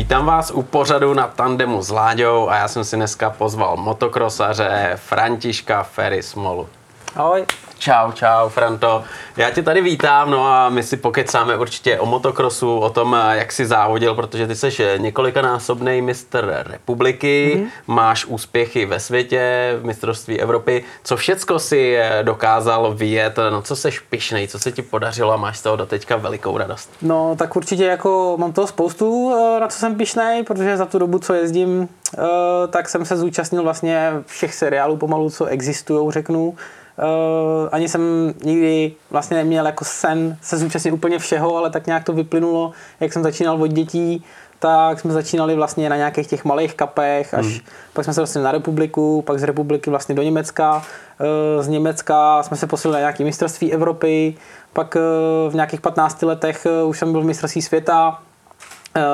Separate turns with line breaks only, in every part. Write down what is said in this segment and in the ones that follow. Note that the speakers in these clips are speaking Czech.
Vítám vás u pořadu na tandemu s Láďou a já jsem si dneska pozval motokrosaře Františka Ferry Smolu.
Ahoj.
Čau, čau, Franto. Já tě tady vítám, no a my si pokecáme určitě o motokrosu, o tom, jak jsi závodil, protože ty jsi několikanásobný mistr republiky, mm-hmm. máš úspěchy ve světě, v mistrovství Evropy. Co všecko si dokázal vyjet, no co seš pišnej, co se ti podařilo a máš z toho doteďka velikou radost?
No tak určitě jako mám toho spoustu, eh, na co jsem pišnej, protože za tu dobu, co jezdím, eh, tak jsem se zúčastnil vlastně všech seriálů pomalu, co existují, řeknu. Uh, ani jsem nikdy vlastně neměl jako sen se zúčastnit úplně všeho, ale tak nějak to vyplynulo, jak jsem začínal od dětí, tak jsme začínali vlastně na nějakých těch malých kapech, až hmm. pak jsme se dostali na republiku, pak z republiky vlastně do Německa, uh, z Německa jsme se posunuli na nějaké mistrovství Evropy, pak uh, v nějakých 15 letech už jsem byl v mistrovství světa,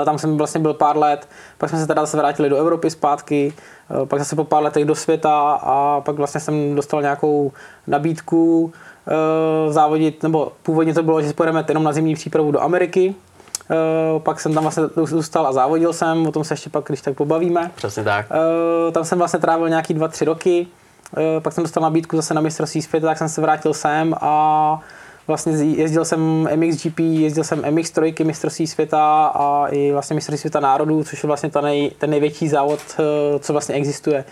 tam jsem vlastně byl pár let, pak jsme se teda zase vrátili do Evropy zpátky, Eh, pak zase po pár letech do světa a pak vlastně jsem dostal nějakou nabídku eh, závodit, nebo původně to bylo, že pojedeme jenom na zimní přípravu do Ameriky, pak jsem tam vlastně zůstal a závodil jsem, o tom se ještě pak, když tak pobavíme.
Přesně tak.
Tam jsem vlastně trávil nějaký dva, tři roky, pak jsem dostal nabídku zase na mistrovství světa, tak jsem se vrátil sem a vlastně jezdil jsem MXGP, jezdil jsem MX3 mistrovství světa a i vlastně mistrovství světa národů, což je vlastně ta nej, ten největší závod, eh, co vlastně existuje.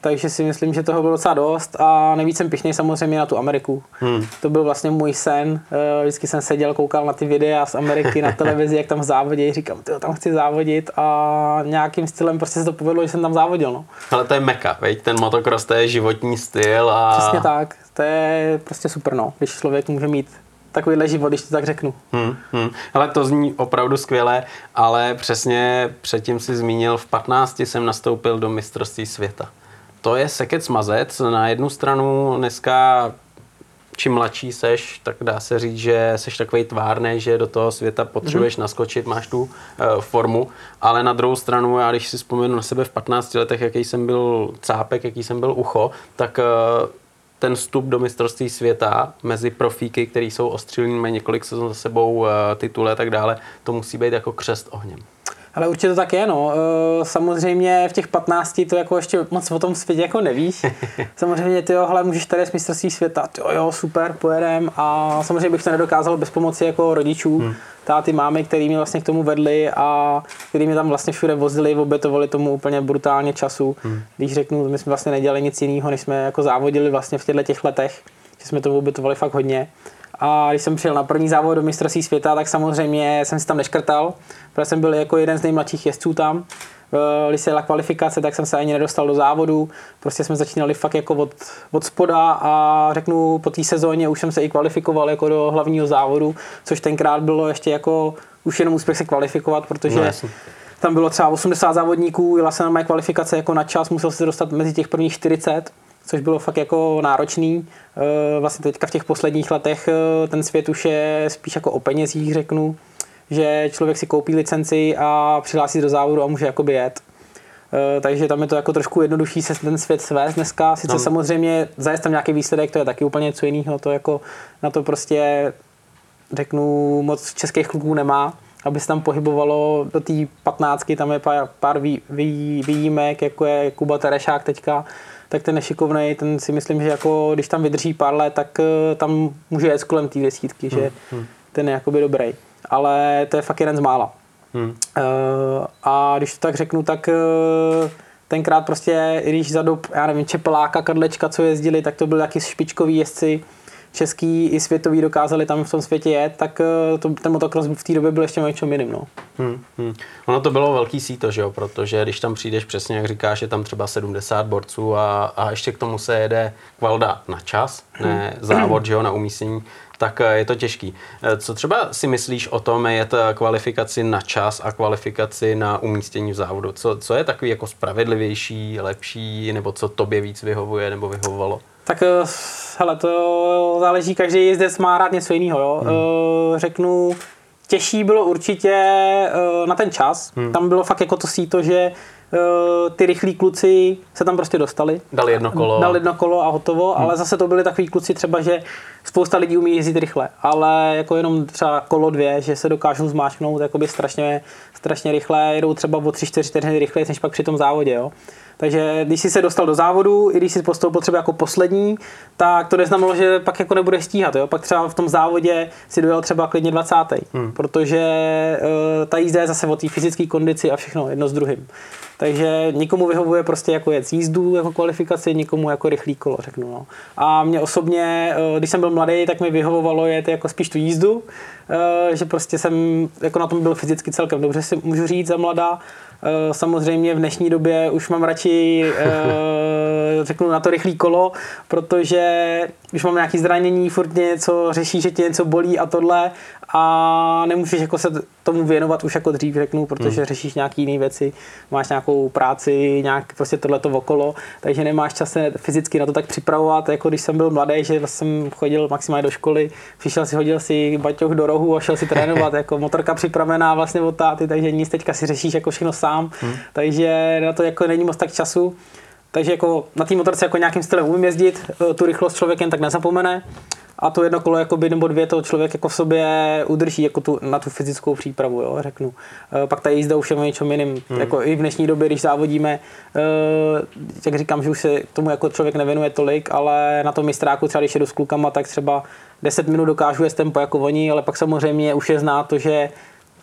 Takže si myslím, že toho bylo docela dost a nejvíc jsem pišnej samozřejmě na tu Ameriku. Hmm. To byl vlastně můj sen. Eh, vždycky jsem seděl, koukal na ty videa z Ameriky na televizi, jak tam závodí, říkám, ty tam chci závodit a nějakým stylem prostě se to povedlo, že jsem tam závodil. No.
Ale to je meka, veď? ten motocross, to je životní styl a...
Přesně tak, to je prostě super, no, když člověk může mít takovýhle život, když to tak řeknu.
Hmm, hmm. Ale to zní opravdu skvěle, ale přesně předtím si zmínil, v 15 jsem nastoupil do mistrovství světa. To je sekec mazec. Na jednu stranu dneska čím mladší seš, tak dá se říct, že seš takový tvárný, že do toho světa potřebuješ mm-hmm. naskočit, máš tu uh, formu, ale na druhou stranu, já když si vzpomenu na sebe v 15 letech, jaký jsem byl cápek, jaký jsem byl ucho, tak uh, ten vstup do mistrovství světa mezi profíky, který jsou ostřílní, mají několik sezon za sebou, eh, tituly a tak dále, to musí být jako křest ohněm.
Ale určitě to tak je, no. Eh, samozřejmě v těch 15 to jako ještě moc o tom světě jako nevíš. samozřejmě ty jo, hele, můžeš tady z mistrovství světa, jo, jo, super, pojedem a samozřejmě bych to nedokázal bez pomoci jako rodičů. Hmm táty, mámy, který mě vlastně k tomu vedli a který mě tam vlastně všude vozili, obětovali tomu úplně brutálně času. Hmm. Když řeknu, my jsme vlastně nedělali nic jiného, než jsme jako závodili vlastně v těchto těch letech, že jsme to obětovali fakt hodně. A když jsem přijel na první závod do mistrovství světa, tak samozřejmě jsem si tam neškrtal, protože jsem byl jako jeden z nejmladších jezdců tam. Když se jela kvalifikace, tak jsem se ani nedostal do závodu. Prostě jsme začínali fakt jako od, od spoda a řeknu po té sezóně už jsem se i kvalifikoval jako do hlavního závodu, což tenkrát bylo ještě jako už jenom úspěch se kvalifikovat, protože no, tam bylo třeba 80 závodníků, jela se na mé kvalifikace jako na čas, musel se dostat mezi těch prvních 40 což bylo fakt jako náročný. Eh, vlastně teďka v těch posledních letech eh, ten svět už je spíš jako o penězích, řeknu že člověk si koupí licenci a přihlásí do závodu a může jakoby jet. Uh, takže tam je to jako trošku jednodušší se ten svět svést dneska. Sice no. samozřejmě zajist tam nějaký výsledek, to je taky úplně něco jiného. To jako na to prostě řeknu moc českých kluků nemá, aby se tam pohybovalo do té patnáctky, tam je pár, pár vý, vý, výjimek, jako je Kuba Terešák teďka, tak ten nešikovný, ten si myslím, že jako když tam vydrží pár let, tak uh, tam může jet kolem té desítky, hmm. že hmm. ten je jakoby dobrý ale to je fakt jeden z mála. Hmm. Uh, a když to tak řeknu, tak uh, tenkrát prostě, když za dob, já nevím, Čepeláka, Kadlečka, co jezdili, tak to byly taky špičkoví jezdci, český i světový dokázali tam v tom světě jet, tak uh, to, ten motocross v té době byl ještě něčem jiným. No.
Hmm, hmm. Ono to bylo velký síto, že jo? protože když tam přijdeš přesně, jak říkáš, je tam třeba 70 borců a, a ještě k tomu se jede kvalda na čas, ne závod, že jo, na umístění, tak eh, je to těžký. Eh, co třeba si myslíš o tom, je to kvalifikaci na čas a kvalifikaci na umístění v závodu? Co, co je takový jako spravedlivější, lepší, nebo co tobě víc vyhovuje nebo vyhovovalo?
Tak eh, hele, to záleží, každý jezdec má rád něco jiného. Jo? Hmm. Řeknu, těžší bylo určitě na ten čas. Hmm. Tam bylo fakt jako to síto, že uh, ty rychlí kluci se tam prostě dostali.
Dali jedno kolo.
Dali jedno kolo a hotovo, hmm. ale zase to byli takový kluci třeba, že spousta lidí umí jezdit rychle, ale jako jenom třeba kolo dvě, že se dokážou zmáčknout jakoby strašně, strašně rychle, jedou třeba o 3-4 vteřiny rychleji než pak při tom závodě. Jo. Takže když jsi se dostal do závodu, i když jsi postoupil třeba jako poslední, tak to neznamenalo, že pak jako nebudeš stíhat. Jo? Pak třeba v tom závodě si dojel třeba klidně 20. Hmm. Protože uh, ta jízda je zase o té fyzické kondici a všechno jedno s druhým. Takže nikomu vyhovuje prostě jako jet jízdu jako kvalifikaci, nikomu jako rychlý kolo, řeknu. No. A mě osobně, eh, když jsem byl mladý, tak mi vyhovovalo jet jako spíš tu jízdu, eh, že prostě jsem jako na tom byl fyzicky celkem dobře, si můžu říct za mladá. Eh, samozřejmě v dnešní době už mám radši, řeknu, na to rychlý kolo, protože už mám nějaké zranění, furt něco řeší, že tě něco bolí a tohle a nemůžeš jako se tomu věnovat už jako dřív, řeknu, protože hmm. řešíš nějaké jiné věci, máš nějakou práci, nějak prostě tohleto okolo, takže nemáš čas se fyzicky na to tak připravovat, jako když jsem byl mladý, že jsem chodil maximálně do školy, přišel si, hodil si baťoch do rohu a šel si trénovat, jako motorka připravená vlastně od táty, takže nic teďka si řešíš jako všechno sám, hmm. takže na to jako není moc tak času. Takže jako na té motorce jako nějakým stylem umím jezdit, tu rychlost člověk jen tak nezapomene a to jedno kolo jakoby, nebo dvě to člověk jako v sobě udrží jako tu, na tu fyzickou přípravu, jo, řeknu. E, pak ta jízda už je o něčem jiným. Hmm. Jako i v dnešní době, když závodíme, e, jak říkám, že už se tomu jako člověk nevěnuje tolik, ale na tom mistráku třeba když jedu s klukama, tak třeba 10 minut dokážu jest tempo jako oni, ale pak samozřejmě už je zná to, že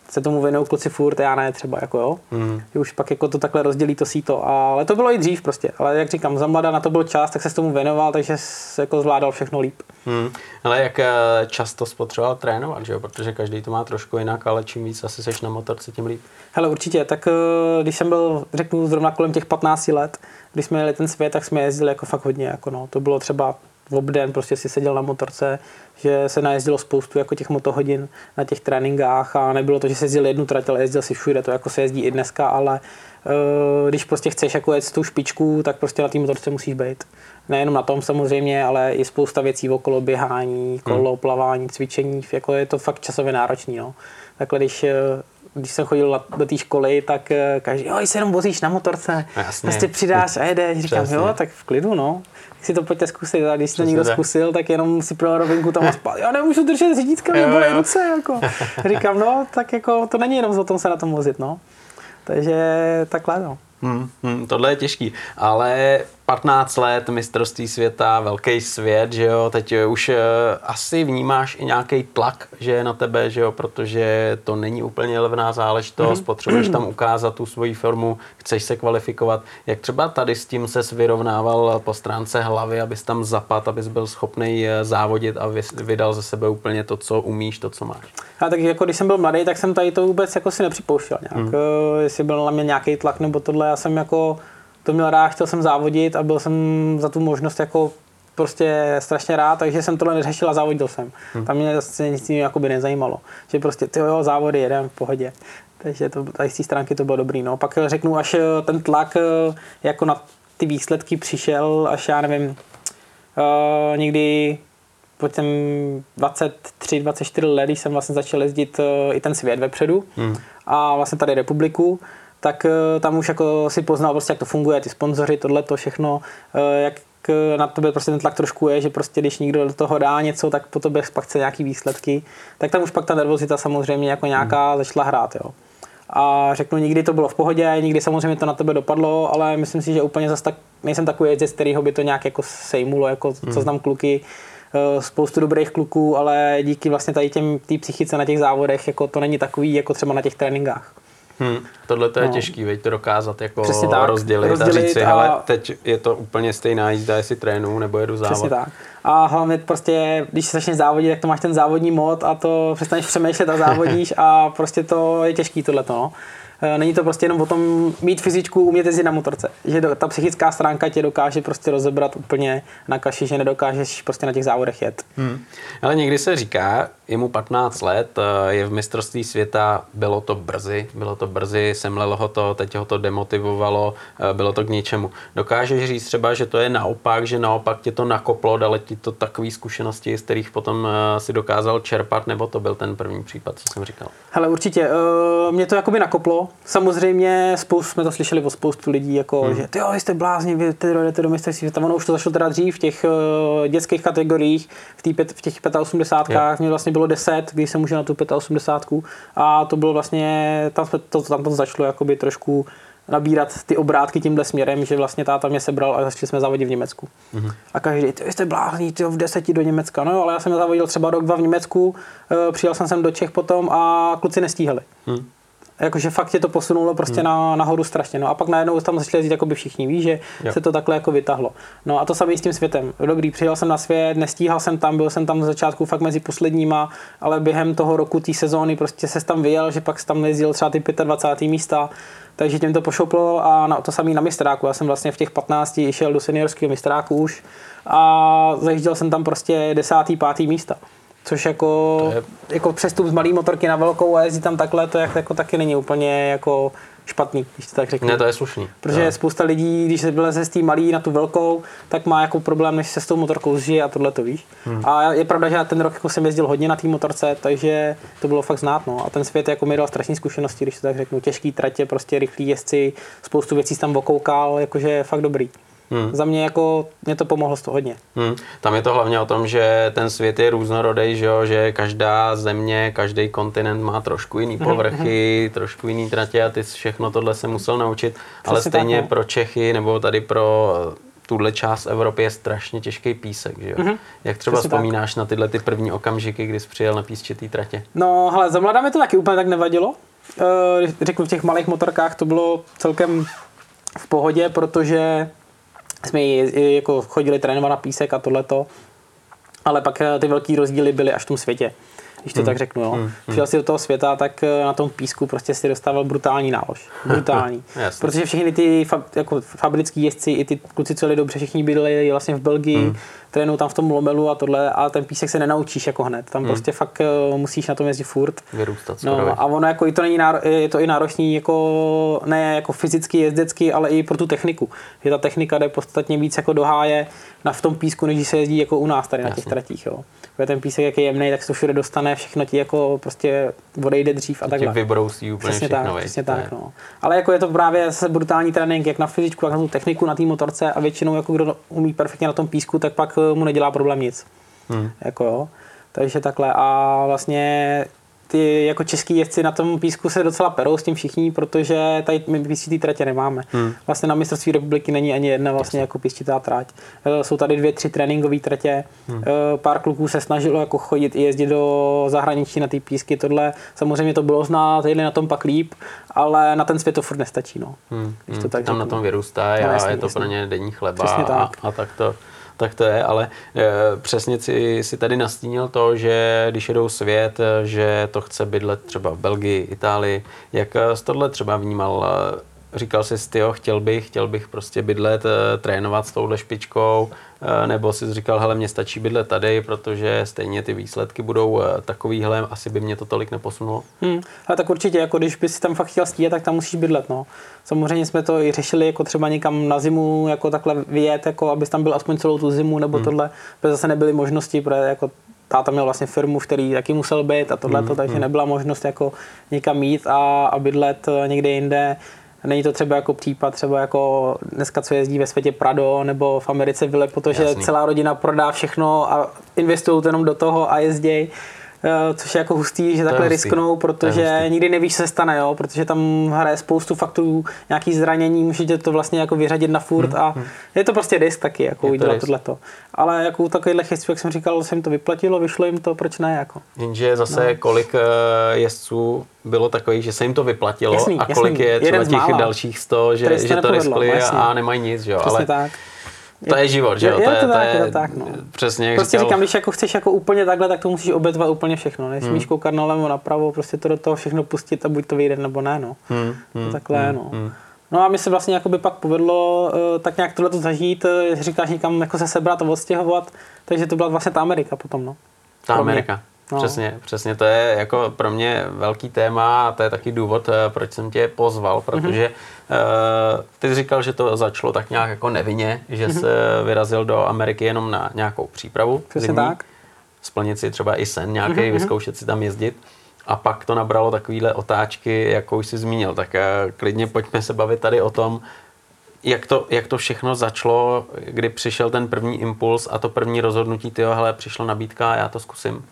se tomu věnují kluci furt, já ne třeba, jako jo. Mm. Už pak jako to takhle rozdělí to síto. Ale to bylo i dřív prostě. Ale jak říkám, za mladá na to byl čas, tak se s tomu věnoval, takže se jako zvládal všechno líp.
Mm. Ale jak eh, často spotřeboval trénovat, že jo? Protože každý to má trošku jinak, ale čím víc asi seš na motorce, tím líp.
Hele, určitě. Tak eh, když jsem byl, řeknu, zrovna kolem těch 15 let, když jsme jeli ten svět, tak jsme jezdili jako fakt hodně. Jako no. To bylo třeba v obden prostě si seděl na motorce, že se najezdilo spoustu jako těch motohodin na těch tréninkách a nebylo to, že se jezdil jednu trať, ale jezdil si všude, to jako se jezdí i dneska, ale uh, když prostě chceš jako jet tu špičku, tak prostě na té motorce musíš být. Nejenom na tom samozřejmě, ale i spousta věcí okolo běhání, kolo, hmm. plavání, cvičení, jako je to fakt časově náročný. No. Takhle když eh, když jsem chodil do té školy, tak eh, každý, jo, se jenom vozíš na motorce, Jasně. prostě přidáš a jedeš, říkám, Přesně. jo, tak v klidu, no si to pojďte zkusit. A když to někdo tak. zkusil, tak jenom si pro rovinku tam spal. Já nemůžu držet řídítka, mě bolí ruce. Jako. Říkám, no, tak jako to není jenom o tom se na tom vozit, no. Takže takhle, no.
Hmm, hmm, tohle je těžký, ale 15 let, mistrovství světa, velký svět, že jo, teď už uh, asi vnímáš i nějaký tlak, že je na tebe, že jo, protože to není úplně levná záležitost, mm-hmm. potřebuješ tam ukázat tu svoji formu, chceš se kvalifikovat. Jak třeba tady s tím se vyrovnával po stránce hlavy, abys tam zapad, abys byl schopný eh, závodit a vydal ze sebe úplně to, co umíš, to, co máš?
A tak jako když jsem byl mladý, tak jsem tady to vůbec jako si nepřipouštěl nějak, mm. jestli byl na mě nějaký tlak nebo tohle, já jsem jako to měl rád, chtěl jsem závodit a byl jsem za tu možnost jako prostě strašně rád, takže jsem tohle neřešil a závodil jsem. Hmm. Tam mě zase nic jiného by nezajímalo. Že prostě ty jo, závody jedem v pohodě. Takže to, tady z té stránky to bylo dobrý. No. Pak řeknu, až eh, ten tlak eh, jako na ty výsledky přišel, až já nevím, uh, někdy po těm 23, 24 let, když jsem vlastně začal jezdit uh, i ten svět vepředu hmm. a vlastně tady republiku, tak eh, tam už jako si poznal prostě, jak to funguje, ty sponzoři, tohle to všechno, eh, jak na tebe prostě ten tlak trošku je, že prostě když někdo do toho dá něco, tak po tobě pak chce nějaký výsledky, tak tam už pak ta nervozita samozřejmě jako nějaká hmm. začala hrát, jo. A řeknu, nikdy to bylo v pohodě, nikdy samozřejmě to na tebe dopadlo, ale myslím si, že úplně zase tak, nejsem takový jezdec, kterýho by to nějak jako sejmulo, jako hmm. co znám kluky, eh, spoustu dobrých kluků, ale díky vlastně tady těm psychice na těch závodech, jako to není takový jako třeba na těch tréninkách.
Hmm. Tohle to je no. těžký, veď to dokázat jako tak, rozdělit, rozdělit a říct si, a... hele, teď je to úplně stejná jízda, jestli trénu nebo jedu závod.
Přesně tak. A hlavně prostě, když se začneš závodit, tak to máš ten závodní mod a to přestaneš přemýšlet a závodíš a prostě to je těžký tohleto. No. Eh, není to prostě jenom o tom mít fyzičku, umět jezdit na motorce. Že ta psychická stránka tě dokáže prostě rozebrat úplně na kaši, že nedokážeš prostě na těch závodech jet. Hmm.
Ale někdy se říká, je mu 15 let, eh, je v mistrovství světa, bylo to brzy, bylo to brzy, semlelo ho to, teď ho to demotivovalo, eh, bylo to k ničemu. Dokážeš říct třeba, že to je naopak, že naopak tě to nakoplo, dali ti to takové zkušenosti, z kterých potom si dokázal čerpat, nebo to byl ten první případ, co jsem říkal?
Hele, určitě. Mě to jakoby nakoplo, Jo, samozřejmě spoustu, jsme to slyšeli od spoustu lidí, jako, hmm. že ty jo, jste blázni, vy ty jdete do mistrovství světa. Ono už to zašlo teda dřív v těch uh, dětských kategoriích, v, tý pět, v těch 85. Yeah. Mě vlastně bylo 10, když jsem užil na tu 85. A to bylo vlastně, tam, jsme, to, tam to začalo jakoby trošku nabírat ty obrátky tímhle směrem, že vlastně táta mě sebral a začali jsme závodit v Německu. Mm-hmm. A každý, ty jste blázní, ty v deseti do Německa. No jo, ale já jsem závodil třeba rok, dva v Německu, uh, přijel jsem sem do Čech potom a kluci nestíhali. Mm. Jakože fakt je to posunulo prostě hmm. na, nahoru strašně. No a pak najednou tam začali jezdit jako by všichni, ví, že jo. se to takhle jako vytahlo. No a to samé s tím světem. Dobrý, přijel jsem na svět, nestíhal jsem tam, byl jsem tam z začátku fakt mezi posledníma, ale během toho roku, té sezóny prostě se tam vyjel, že pak tam jezdil třeba ty 25. místa, takže tím to pošoplo a na, to samý na mistráku. Já jsem vlastně v těch 15 šel do seniorského mistráku už a zajížděl jsem tam prostě desátý, pátý místa. Což jako, je... jako přestup z malý motorky na velkou a jezdit tam takhle, to jako taky není úplně jako špatný, když to tak řeknu.
Ne, to je slušný.
Protože je spousta lidí, když se vyleze z té malý na tu velkou, tak má jako problém, než se s tou motorkou zžije a tohle to víš. Hmm. A je pravda, že já ten rok jako jsem jezdil hodně na té motorce, takže to bylo fakt znát. No. A ten svět jako mi dal strašné zkušenosti, když to tak řeknu. Těžký tratě, prostě rychlí jezdci, spoustu věcí tam okoukal, jakože fakt dobrý. Hmm. Za mě jako, mě to pomohlo z toho hodně.
Hmm. Tam je to hlavně o tom, že ten svět je různorodý, že, jo? že každá země, každý kontinent má trošku jiný hmm. povrchy, hmm. trošku jiný tratě a ty všechno tohle se musel naučit. Přesně Ale stejně tak, no. pro Čechy nebo tady pro tuhle část Evropy je strašně těžký písek, že jo? Mm-hmm. Jak třeba Přesně vzpomínáš tak. na tyhle ty první okamžiky, kdy jsi přijel na písčitý tratě?
No, hele, za mladá mi to taky úplně tak nevadilo. Uh, řeknu, v těch malých motorkách to bylo celkem v pohodě, protože jsme jako chodili trénovat na písek a tohleto, ale pak eh, ty velký rozdíly byly až v tom světě když to hmm. tak řeknu. Jo. Hmm. Přijel si do toho světa, tak eh, na tom písku prostě si dostával brutální nálož. Brutální. Protože všechny ty fa, jako fabrický jezdci, i ty kluci, co jeli dobře, všichni byli vlastně v Belgii, hmm. Trénují tam v tom lomelu a tohle, a ten písek se nenaučíš jako hned. Tam hmm. prostě fakt uh, musíš na tom jezdit furt.
Vyrůstat
no, a ono jako i to není náro, je to i náročný jako ne jako fyzicky, jezdecky, ale i pro tu techniku. Že ta technika jde podstatně víc jako do háje na v tom písku, než se jezdí jako u nás tady Jasně. na těch tratích. Jo ten písek, jak je jemný, tak se to všude dostane, všechno ti jako prostě odejde dřív a takhle.
Vybrousí úplně
přesně
všechno,
tak, přesně tak, no. Ale jako je to právě zase brutální trénink, jak na fyzičku, jak na tu techniku, na té motorce a většinou jako kdo umí perfektně na tom písku, tak pak mu nedělá problém nic. Hmm. Jako jo. Takže takhle a vlastně ty jako český jezdci na tom písku se docela perou s tím všichni, protože tady my písčitý tratě nemáme. Hmm. Vlastně na mistrovství republiky není ani jedna vlastně jako písčitá trať. E, jsou tady dvě, tři tréninkové tratě. Hmm. E, pár kluků se snažilo jako chodit i jezdit do zahraničí na ty písky. Tohle samozřejmě to bylo znát, jeli na tom pak líp, ale na ten svět to furt nestačí. No.
Hmm. To tak Tam řeknu. na tom vyrůstá no, a je to jasný. pro ně denní chleba a, a tak to tak to je, ale e, přesně si, si tady nastínil to, že když jedou svět, eh, že to chce bydlet třeba v Belgii, Itálii. Jak eh, jsi tohle třeba vnímal? Říkal jsi, ty chtěl bych, chtěl bych prostě bydlet, trénovat s touhle špičkou, Eh, nebo si říkal, hele, mě stačí bydlet tady, protože stejně ty výsledky budou eh, takovýhle, asi by mě to tolik neposunulo.
Hmm. Ale tak určitě, jako když bys tam fakt chtěl stíhat, tak tam musíš bydlet. No. Samozřejmě jsme to i řešili, jako třeba někam na zimu, jako takhle vyjet, jako abys tam byl aspoň celou tu zimu nebo hmm. tohle, protože zase nebyly možnosti, protože jako táta měl vlastně firmu, v který taky musel být a tohle, hmm. takže hmm. nebyla možnost jako někam jít a, a bydlet eh, někde jinde. Není to třeba jako případ, třeba jako dneska, co jezdí ve světě Prado nebo v Americe Vile, protože Jasný. celá rodina prodá všechno a investují to jenom do toho a jezdí. Eh, což je jako hustý, že to takhle risknou, protože nikdy nevíš, co se stane, jo? protože tam hraje spoustu faktorů, nějaký zranění, můžete to vlastně jako vyřadit na furt hmm, a hmm. je to prostě risk taky, jako udělat tohleto. Ale jako u takovýchhle chystů, jak jsem říkal, se jim to vyplatilo, vyšlo jim to, proč ne? Jako.
Jenže zase no. kolik eh, jezdců bylo takových, že se jim to vyplatilo jasný, a kolik jasný. je třeba těch dalších sto, že, že to riskli a nemají nic, jo?
Přesně Ale tak
to je život, že jo?
Je, je to, to, tak, je, to tak, no.
Přesně,
Prostě říkal... říkám, když jako chceš jako úplně takhle, tak to musíš obětvat úplně všechno. Nesmíš hmm. koukat na levo, napravo, prostě to do toho všechno pustit a buď to vyjde nebo ne, no. Hmm. Hmm. takhle, hmm. no. Hmm. No a mi se vlastně by pak povedlo uh, tak nějak tohle zažít, uh, říkáš někam jako se sebrat a odstěhovat, takže to byla vlastně ta Amerika potom, no.
Ta Amerika. No. Přesně, přesně, to je jako pro mě velký téma a to je taky důvod, eh, proč jsem tě pozval, protože mm-hmm. uh, ty jsi říkal, že to začalo tak nějak jako nevinně, že mm-hmm. se vyrazil do Ameriky jenom na nějakou přípravu.
Přesně zimní, tak.
Splnit si třeba i sen nějaký, mm-hmm. vyzkoušet si tam jezdit. a pak to nabralo takovýhle otáčky, jakou jsi zmínil. Tak eh, klidně pojďme se bavit tady o tom, jak to, jak to všechno začalo, kdy přišel ten první impuls a to první rozhodnutí, tyjo, hele, přišla nabídka a já to zkusím.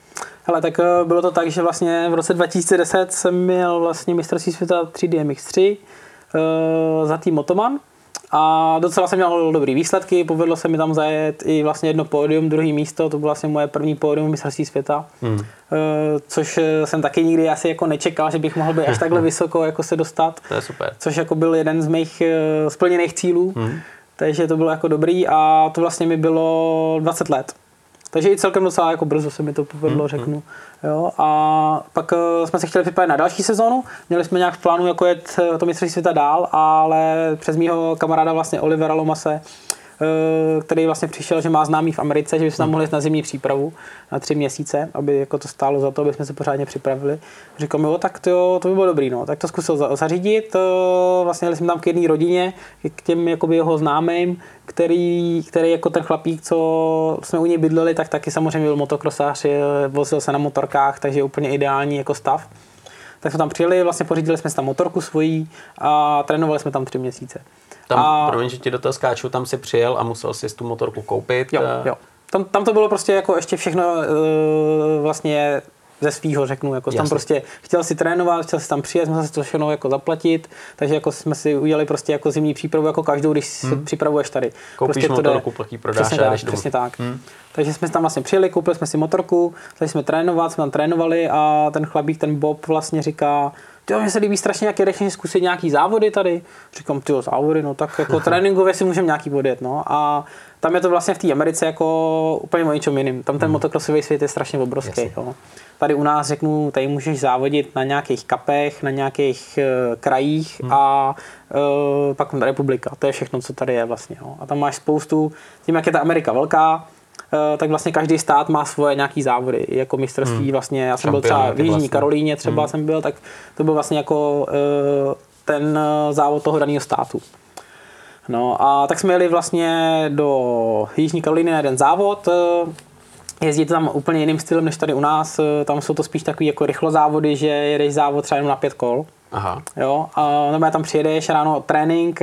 Hele, tak eh, bylo to tak, že vlastně v roce 2010 jsem měl vlastně mistrovství světa 3D MX3 uh, za tým Motoman a docela jsem měl dobrý výsledky, povedlo se mi tam zajet i vlastně jedno pódium, druhý místo, to bylo vlastně moje první pódium mistrovství světa, hmm. což jsem taky nikdy asi jako nečekal, že bych mohl být až takhle vysoko jako se dostat.
To je super.
Což jako byl jeden z mých splněných cílů, hmm. takže to bylo jako dobrý a to vlastně mi bylo 20 let. Takže i celkem docela jako brzo se mi to povedlo, hmm. řeknu. Jo, a pak uh, jsme se chtěli připravit na další sezonu. Měli jsme nějak v plánu jako jet eh, to mistrovství světa dál, ale přes mýho kamaráda vlastně Olivera Lomase který vlastně přišel, že má známý v Americe, že by se tam mohli na zimní přípravu na tři měsíce, aby jako to stálo za to, aby jsme se pořádně připravili. Říkal mi, jo, tak to, to by bylo dobrý, no. tak to zkusil zařídit. Eh, vlastně jeli jsme tam k jedné rodině, k těm jakoby jeho známým, který, který jako ten chlapík, co jsme u něj bydleli, tak taky samozřejmě byl motokrosář, vozil se na motorkách, takže úplně ideální jako stav. Tak jsme tam přijeli, vlastně pořídili jsme si tam motorku svojí a trénovali jsme tam tři měsíce.
Tam, a... promiň, že ti do toho skáču, tam si přijel a musel si tu motorku koupit.
Jo, eh. jo. Tam, tam to bylo prostě jako ještě všechno uh, vlastně ze svýho řeknu, jako tam prostě chtěl si trénovat, chtěl si tam přijet, musel si to všechno jako zaplatit, takže jako jsme si udělali prostě jako zimní přípravu jako každou, když hmm. se připravuješ tady.
Koupíš
prostě
motorku, pak ji prodáš
přesně tak, přesně tak. Hmm. Takže jsme tam vlastně přijeli, koupili jsme si motorku, začali jsme trénovat, jsme tam trénovali a ten chlapík, ten Bob vlastně říká, jo, mně se líbí strašně, jak jdeš zkusit nějaký závody tady. Říkám, ty závody, no tak jako tréninkově si můžeme nějaký podjet, no. A tam je to vlastně v té Americe jako úplně o něčem jiným. Tam ten hmm. motokrosový svět je strašně obrovský. Jo. Tady u nás řeknu, tady můžeš závodit na nějakých kapech, na nějakých uh, krajích hmm. a uh, pak republika. To je všechno, co tady je vlastně. Jo. A tam máš spoustu, tím jak je ta Amerika velká, tak vlastně každý stát má svoje nějaký závody, jako mistrovství hmm. vlastně, já jsem byl třeba v Jižní vlastně. Karolíně třeba hmm. jsem byl, tak to byl vlastně jako eh, ten eh, závod toho daného státu. No a tak jsme jeli vlastně do Jižní Karolíny na jeden závod, jezdí tam úplně jiným stylem než tady u nás, tam jsou to spíš takový jako rychlozávody, že jedeš závod třeba jenom na pět kol. Aha. Jo, a nebo tam přijedeš ráno trénink,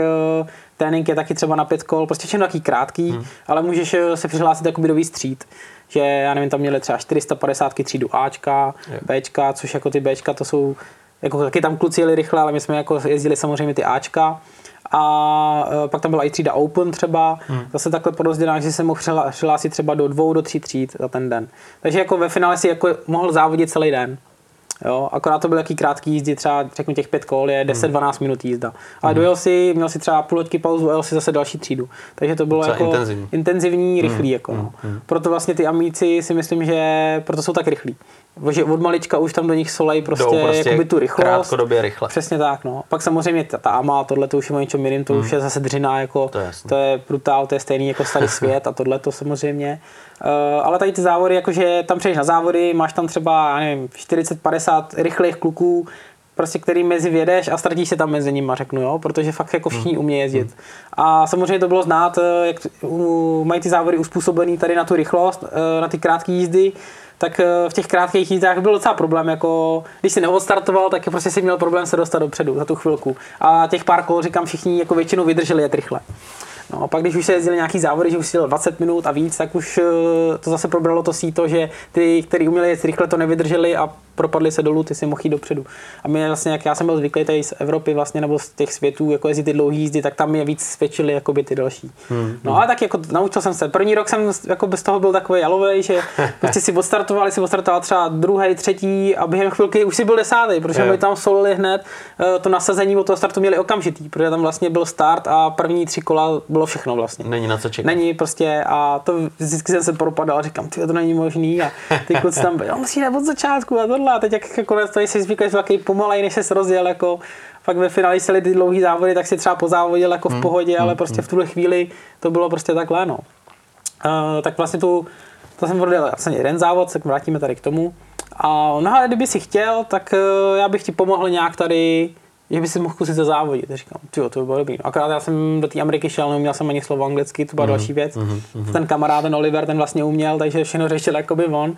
trénink je taky třeba na pět kol, prostě všechno taky krátký, hmm. ale můžeš eh, se přihlásit jakoby do výstřít že já nevím, tam měli třeba 450 třídu Ačka, yeah. Bčka, což jako ty Bčka to jsou, jako taky tam kluci jeli rychle, ale my jsme jako jezdili samozřejmě ty Ačka. A eh, pak tam byla i třída Open třeba, hmm. zase takhle porozdělená, že se mohl přihlásit třeba do dvou, do tří tříd za ten den. Takže jako ve finále si jako mohl závodit celý den. Jo, akorát to byl jaký krátký jízdy, třeba řeknu těch pět kol je 10-12 hmm. minut jízda. A hmm. dojel si, měl si třeba půl hoďky pauzu a jel si zase další třídu. Takže to bylo jako intenzivní, intenzivní rychlý. Hmm. Jako, no. hmm. Proto vlastně ty amíci si myslím, že proto jsou tak rychlí. Že od malička už tam do nich solej prostě, prostě jakoby tu rychlost.
Krátkodobě rychle.
Přesně tak, no. Pak samozřejmě ta, ta AMA, tohle to už je o něčem jiným, to hmm. už je zase dřina, jako, to je, to je brutál, to je stejný jako starý svět a tohle to samozřejmě. Uh, ale tady ty závody, jakože tam přejdeš na závody, máš tam třeba, já nevím, 40-50 rychlých kluků, prostě který mezi vědeš a ztratíš se tam mezi nimi, řeknu, jo, protože fakt jako všichni hmm. umí jezdit. Hmm. A samozřejmě to bylo znát, eh, jak mají ty závody uspůsobený tady na tu rychlost, eh, na ty krátké jízdy, tak v těch krátkých jízdách byl docela problém, jako když si neodstartoval, tak prostě si měl problém se dostat dopředu za tu chvilku. A těch pár kol, říkám, všichni jako většinou vydrželi jet rychle. No a pak, když už se jezdili nějaký závody, že už si 20 minut a víc, tak už eh, to zase probralo to síto, že ty, kteří uměli jet rychle, to nevydrželi a propadli se dolů, ty si mohl jít dopředu. A my vlastně, jak já jsem byl zvyklý tady z Evropy vlastně, nebo z těch světů, jako jezdit ty dlouhé jízdy, tak tam mě víc svědčili jako by ty další. Hmm, no ale tak jako naučil jsem se. První rok jsem jako bez toho byl takový jalový, že prostě si odstartoval, si odstartoval třeba druhý, třetí a během chvilky už si byl desátý, protože my tam solili hned eh, to nasazení od toho startu měli okamžitý, protože tam vlastně byl start a první tři kola bylo všechno vlastně.
Není na co čekat.
Není prostě a to vždycky jsem se propadal a říkám, ty to není možný a ty kluci tam, jo, musí od začátku a tohle a teď jak jako tady si zvyklý, že takový pomalej, než se rozjel, jako fakt ve finále se ty dlouhé závody, tak si třeba pozávodil jako v hmm, pohodě, hmm, ale prostě hmm. v tuhle chvíli to bylo prostě takhle, no. Uh, tak vlastně tu, to jsem prodal vlastně jeden závod, tak vrátíme tady k tomu. A no ale kdyby si chtěl, tak uh, já bych ti pomohl nějak tady, že by si mohl zkusit závodit. Říkám, tyjo, to by bylo dobrý. No, akorát já jsem do té Ameriky šel, neuměl jsem ani slovo anglicky, to byla mm-hmm. další věc. Mm-hmm. Ten kamarád, ten Oliver, ten vlastně uměl, takže všechno řešil jako by on.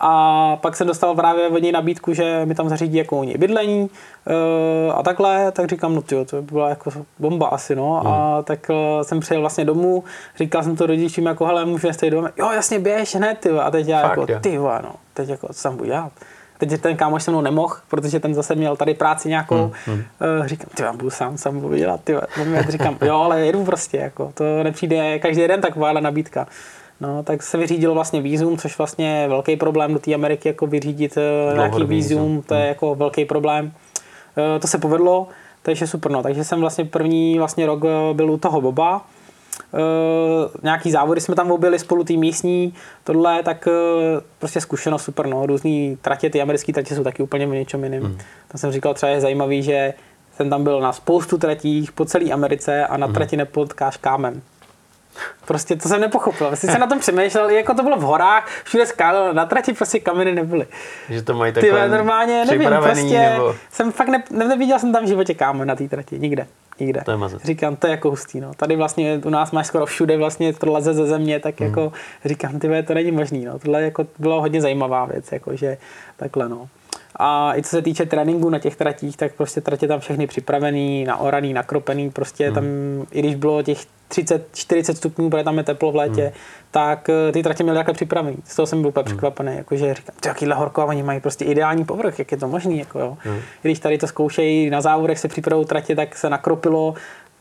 A pak jsem dostal právě od něj nabídku, že mi tam zařídí jako něj bydlení uh, a takhle, tak říkám, no tyjo, to byla jako bomba asi, no. Hmm. A tak uh, jsem přijel vlastně domů, říkal jsem to rodičům jako, hele, můžu jít domů, jo, jasně, běž hned, ty A teď já Fakt, jako, ty no, teď jako, co tam budu dělat? Teď ten kámoš se mnou nemohl, protože ten zase měl tady práci nějakou. Hmm, hmm. Uh, říkám, ty budu sám, sám budu dělat, ty Říkám, jo, ale jedu prostě, jako, to nepřijde každý den taková nabídka. No, tak se vyřídilo vlastně vízum, což vlastně je velký problém do té Ameriky, jako vyřídit uh, nějaký vízum, to je hmm. jako velký problém. Uh, to se povedlo, takže super, no. Takže jsem vlastně první vlastně rok byl u toho Boba, Uh, nějaký závody jsme tam objeli spolu, tý místní, tohle, tak uh, prostě zkušenost super, no, různý tratě, ty americké tratě jsou taky úplně v něčem jiným. Mm. Tam jsem říkal, třeba je zajímavý, že jsem tam byl na spoustu tratích po celé Americe a na mm. trati nepotkáš kámen. Prostě to jsem nepochopil. Vlastně jsem na tom přemýšlel, jako to bylo v horách, všude skálo, na trati prostě kameny nebyly.
Že to mají takové Ty,
normálně, nevím, prostě nebo... jsem fakt ne, neviděl jsem tam v životě kámen na té trati, nikde nikde.
To je mazec.
Říkám, to je jako hustý. No. Tady vlastně u nás máš skoro všude vlastně to leze ze země, tak hmm. jako říkám, ty to není možný. No. Tohle jako bylo hodně zajímavá věc, jako že takhle no. A i co se týče tréninku na těch tratích, tak prostě tratě tam všechny připravený, naoraný, nakropený, prostě hmm. tam, i když bylo těch 30-40 stupňů, protože tam je teplo v létě, hmm. tak eh, ty tratě měly takhle připravený. Z toho jsem byl úplně hmm. překvapený, jakože říkám, jakýhle horko, oni mají prostě ideální povrch, jak je to možný, jako jo. Hmm. Když tady to zkoušejí na závodech se připravují tratě, tak se nakropilo,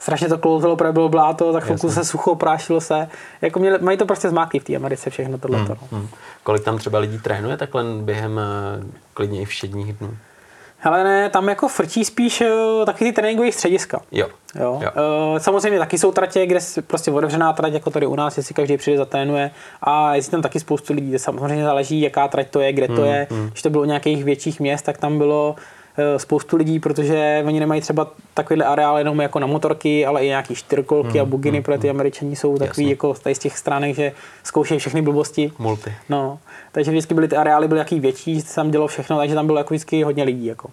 strašně to klouzelo, protože bylo bláto, tak chvilku se sucho, prášilo se. Jako měli, mají to prostě zmáky v té Americe všechno tohle. Hmm, no. hmm.
Kolik tam třeba lidí trénuje takhle během eh, klidně i všedních dnů?
Hele ne, tam jako frčí spíš uh, taky ty tréninkové střediska.
Jo.
jo. jo. Uh, samozřejmě taky jsou tratě, kde je prostě otevřená trať, jako tady u nás, jestli každý přijde zatrénuje. A jestli tam taky spoustu lidí, samozřejmě záleží, jaká trať to je, kde to hmm, je. Hmm. Když to bylo u nějakých větších měst, tak tam bylo spoustu lidí, protože oni nemají třeba takovýhle areál jenom jako na motorky, ale i nějaký čtyřkolky hmm, a buginy, hmm, protože ty hmm. američani jsou takový Jasně. jako tady z těch stránek, že zkoušejí všechny blbosti.
Multi.
No, takže vždycky byly ty areály byly jaký větší, že se tam dělo všechno, takže tam bylo jako vždycky hodně lidí. Jako.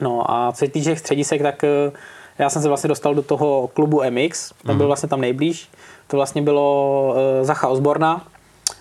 No a co se týče středisek, tak eh, já jsem se vlastně dostal do toho klubu MX, byl mhm. vlastně tam nejblíž. To vlastně bylo uh, Zacha Osborna.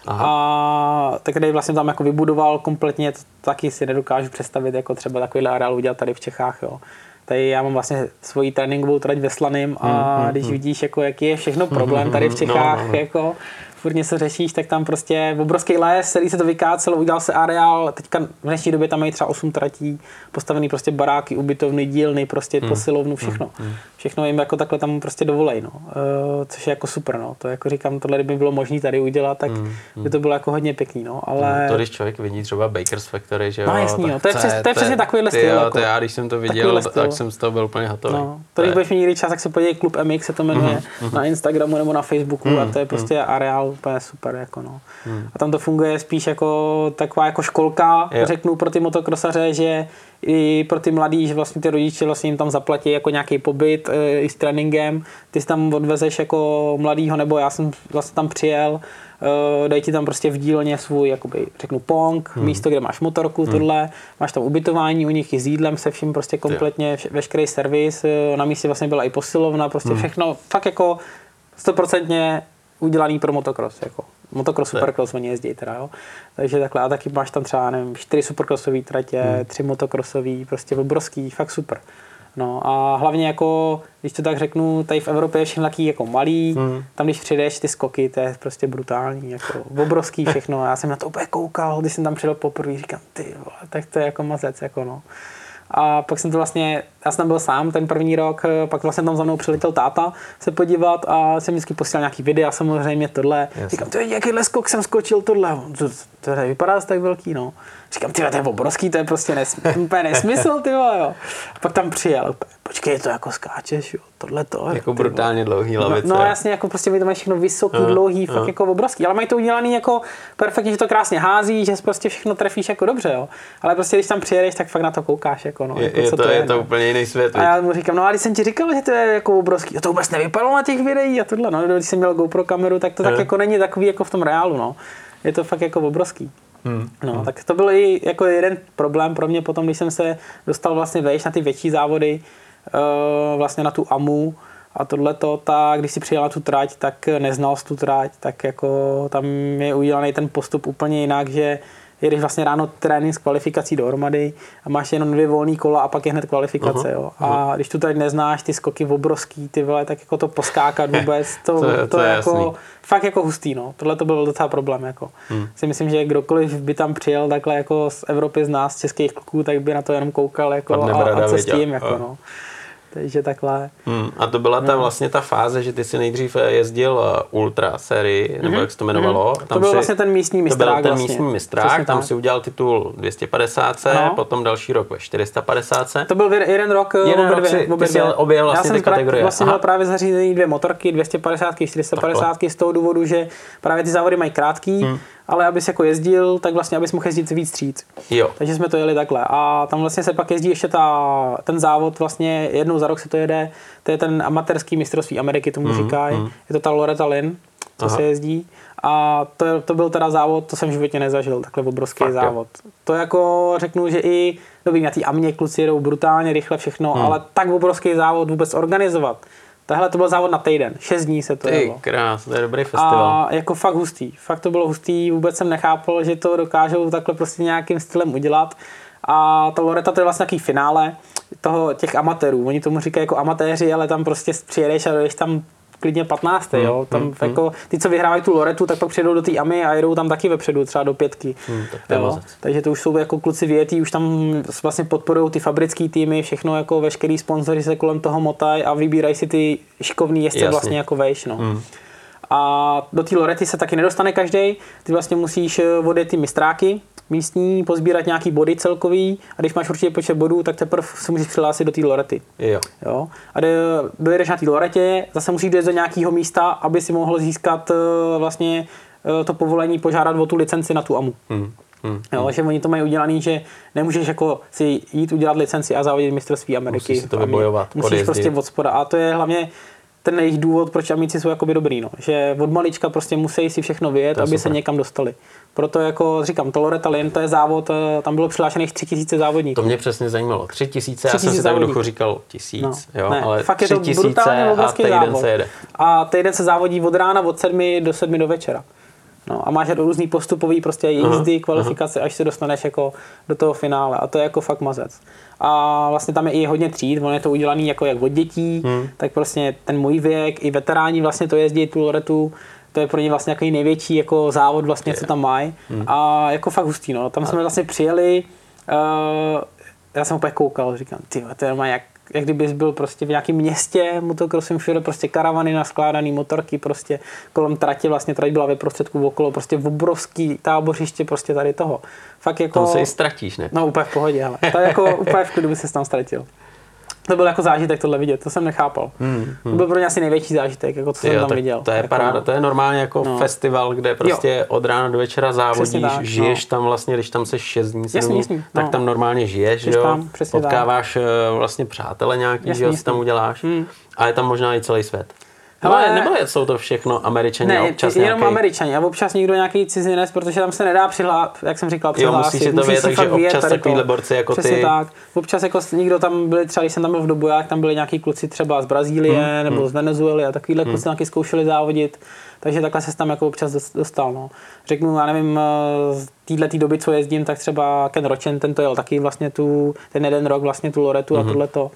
Aha. A tak tady vlastně tam jako vybudoval kompletně, to taky si nedokážu představit, jako třeba takovýhle areál udělat tady v Čechách. Jo. Tady já mám vlastně svoji tréninkovou trať ve Slaným a mm, mm, když vidíš, jako, jaký je všechno problém tady v Čechách, no, no, no. jako furt něco řešíš, tak tam prostě obrovský les, celý se to vykácelo, udělal se areál, teďka v dnešní době tam mají třeba 8 tratí, postavený prostě baráky, ubytovny, dílny, prostě hmm. posilovnu, všechno. Hmm. Všechno jim jako takhle tam prostě dovolej, no. Uh, což je jako super, no. To jako říkám, tohle kdyby bylo možné tady udělat, tak hmm. by to bylo jako hodně pěkný, no. Ale...
No, to když člověk vidí třeba Baker's Factory, že
no, jo, no, jasný, jo. To, je přes, to je přesně takovýhle styl.
Jo, jako. to já, když jsem to viděl, tak jsem z toho byl úplně hotový. No,
to, když budeš mít někdy čas, tak se podívej, Klub MX se to jmenuje, mm-hmm. na Instagramu nebo na Facebooku mm-hmm. a to je prostě mm-hmm. areál úplně super, jako no. Hmm. A tam to funguje spíš jako taková jako školka, jo. řeknu pro ty motokrosaře, že i pro ty mladý, že vlastně ty rodiče vlastně jim tam zaplatí jako nějaký pobyt e, i s tréninkem, ty si tam odvezeš jako mladýho, nebo já jsem vlastně tam přijel, e, dají ti tam prostě v dílně svůj, jakoby, řeknu, pong, hmm. místo, kde máš motorku, hmm. tohle, máš tam ubytování u nich i s jídlem, se vším prostě kompletně, veškerý servis, e, na místě vlastně byla i posilovna, prostě hmm. všechno, fakt jako stoprocentně udělaný pro motocross, jako motocross, supercross oni jezdí teda, jo. Takže takhle, a taky máš tam třeba, nevím, čtyři supercrossové tratě, hmm. tři motocrossové, prostě obrovský, fakt super. No a hlavně jako, když to tak řeknu, tady v Evropě je všechno taky jako malý, hmm. tam když přijdeš ty skoky, to je prostě brutální, jako obrovský všechno. Já jsem na to úplně koukal, když jsem tam přijel poprvé, říkám, ty vole, tak to je jako mazec, jako no. A pak jsem to vlastně, já jsem byl sám ten první rok, pak vlastně tam za mnou přiletěl táta se podívat a jsem vždycky posílal nějaký videa, samozřejmě tohle. Jasně. Říkám, to je jaký leskok jsem skočil tohle. To, to, to vypadá tak velký, no. Říkám, ty to je obrovský, to je prostě nesmysl, úplně nesmysl, ty jo. A pak tam přijel, počkej, to jako skáčeš, jo, tohle to.
Jako brutálně dlouhý lavice.
No, no, jasně, jako prostě to mají všechno vysoký, uh, dlouhý, uh. fakt jako obrovský, ale mají to udělaný jako perfektně, že to krásně hází, že prostě všechno trefíš jako dobře, jo. Ale prostě když tam přijedeš, tak fakt na to koukáš, jako no.
Je,
jako,
je co to, to je, je to no. úplně jiný svět.
A já mu říkám, no a když jsem ti říkal, že to je jako obrovský, to vůbec nevypadalo na těch videích a tohle, no, když jsem měl GoPro kameru, tak to uh. tak jako není takový jako v tom reálu, no. Je to fakt jako obrovský. Hmm. No, hmm. tak to byl i jako jeden problém pro mě potom, když jsem se dostal vlastně vejš na ty větší závody, uh, vlastně na tu AMU a tohleto, tak když si přijel na tu trať, tak neznal tu trať, tak jako tam je udělaný ten postup úplně jinak, že jedeš vlastně ráno trénink s kvalifikací dohromady a máš jenom dvě volné kola a pak je hned kvalifikace.
Aha,
Jo. A když tu tady neznáš, ty skoky obrovský, ty vole, tak jako to poskákat vůbec, to,
To je-
to,
to
je jako
jasný.
fakt jako hustý. No. Tohle to byl docela problém. Jako.
Hmm.
Si myslím, že kdokoliv by tam přijel takhle jako z Evropy z nás, z českých kluků, tak by na to jenom koukal jako, a, a co s tím. Jako, no. Takže takhle.
Hmm. A to byla ta vlastně ta fáze, že ty si nejdřív eh, jezdil eh, Ultra sérii, nebo jak se to jmenovalo.
Mhm. To byl
si,
vlastně ten místní
To
mistrák.
byl ten
vlastně.
místní mistrák,
Přesně
tam
tak.
si udělal titul 250,
No.
potom další rok ve 450.
To byl jeden- rok,
Jeden
obě
rok
dvě,
si- ty
obě dvě.
měl obě vlastně
Já jsem
ty kategorie.
Vlastně
Aha.
měl právě zařízený dvě motorky, 250, 450 z toho důvodu, že právě ty závody mají krátký,
Hmm.
Ale abys jako jezdil, tak vlastně abys mohl jezdit víc stříc.
Jo.
Takže jsme to jeli takhle. A tam vlastně se pak jezdí ještě ta, ten závod, vlastně jednou za rok se to jede, to je ten amatérský mistrovství Ameriky, tomu říkají. Je to ta Loretta Lynn, co
Aha.
se jezdí. A to, je- to byl teda závod, to jsem v životě nezažil, takhle obrovský
Fakt,
závod. To jako řeknu, že i dobrý, na té Amě kluci jedou brutálně rychle všechno, ale tak obrovský závod vůbec organizovat. Tahle to byl závod na týden, 6 dní se to
Ty
jelo.
krás, to je dobrý festival.
A jako fakt hustý. Fakt to bylo hustý. Vůbec jsem nechápal, že to dokážou takhle prostě nějakým stylem udělat. A ta Loreta to je vlastně takový finále toho, těch amatérů. Oni tomu říkají jako amatéři, ale tam prostě přijedeš a jdeš tam klidně 15.
Hmm,
jo? Tam jako, ty, co vyhrávají tu Loretu, tak pak přijedou do té Amy a jedou tam taky vepředu, třeba do pětky.
Hmm, tak
jo? Takže to už jsou jako kluci větí, už tam vlastně podporují ty fabrické týmy, všechno jako veškerý sponzoři se kolem toho motají a vybírají si ty šikovný jezdce
Jasně.
vlastně jako vejš. No. A do té Lorety se taky nedostane každý. Ty vlastně musíš eh, odjet ty mistráky místní, pozbírat nějaký body celkový a když máš určitě počet bodů, tak teprve se můžeš přihlásit do té Lorety.
Jo.
Jo? A dojedeš na té Loretě, zase musíš dojet do nějakého místa, aby si mohl získat eh, vlastně eh, to povolení požádat o tu licenci na tu AMU.
Hmm. Hmm.
Jo, že oni to mají udělaný, že nemůžeš jako si jít udělat licenci a závodit mistrovství Ameriky.
Musíš to vybojovat,
Musíš
odjezdit.
prostě od spoda. A to je hlavně ten jejich důvod, proč Amici jsou jakoby dobrý. No. Že od malička prostě musí si všechno
To je
aby se
super.
někam dostali. Proto jako říkám, to Loretta Lynn, to je závod, eh, tam bylo přihlášených 3000 závodníků.
To mě přesně zajímalo. Tři tisíce, já
Tři
jsem si tak duchu říkal tisíc,
No,
jo,
ne,
ale
fakt je to
tisíce
brutálně
a týden
závod.
se jede.
A týden se závodí od rána od 7 do 7 do večera. No, a máš různý postupový prostě jízdy, kvalifikace, až se dostaneš jako do toho finále. A to je jako fakt mazec. A vlastně tam je i hodně tříd, on je to udělaný jako jak od dětí,
Hmm.
tak prostě ten můj věk, i veteráni vlastně to jezdí tu Loretu, to je pro ně vlastně jako největší jako závod vlastně, co tam mají.
Hmm.
A jako fakt hustý, no. Tam jsme vlastně přijeli, uh, já jsem úplně koukal, říkám, ty to je jak, jak kdybys byl prostě v nějakém městě motocrossem všude, prostě karavany naskládaný, motorky prostě kolem trati, vlastně trať byla ve prostředku okolo, prostě obrovský tábořiště prostě tady toho. Fakt jako...
Tam se i ztratíš, ne?
No úplně v pohodě, ale to je jako úplně v klidu by se tam ztratil. To byl jako zážitek tohle vidět, to jsem nechápal. Hmm, To byl pro mě asi největší zážitek, jako co jsem
Jo,
tam
tak
viděl.
To je
jako,
paráda, to je normálně jako
No.
festival, kde prostě od rána do večera závodíš,
tak, no.
žiješ tam vlastně, když tam seš 6 dní, 7
Jasný, jasný,
tak
no.
tam normálně žiješ, jo,
tam, přesně tak.
potkáváš eh, vlastně přátele nějaký,
Jasný,
že jo, si tam
jasný.
uděláš a je tam možná i celý svět.
Hele-
Hele, nebo jsou to všechno američani
Ne,
občas
jenom
nějaký...
američani a občas někdo nějaký cizinec, protože tam se nedá přihlásit, jak jsem říkal,
Jo,
přihlásit.
musíš si to vyjet, takže občas takovýhle borci jako
Přesně
ty.
tak. Občas jako někdo tam byli, třeba když jsem tam byl v Dobojách, tam byli nějaký kluci třeba z Brazílie
Hmm,
nebo z Venezuely a takovýhle kluci nějaký zkoušeli závodit. Takže takhle se tam jako občas dos- dostal. No. Řeknu, já nevím, eh, z téhle doby, co jezdím, tak třeba Ken Rochen, ten to jel taky vlastně tu, ten jeden rok vlastně tu Loretu
Mhm.
a tohleto.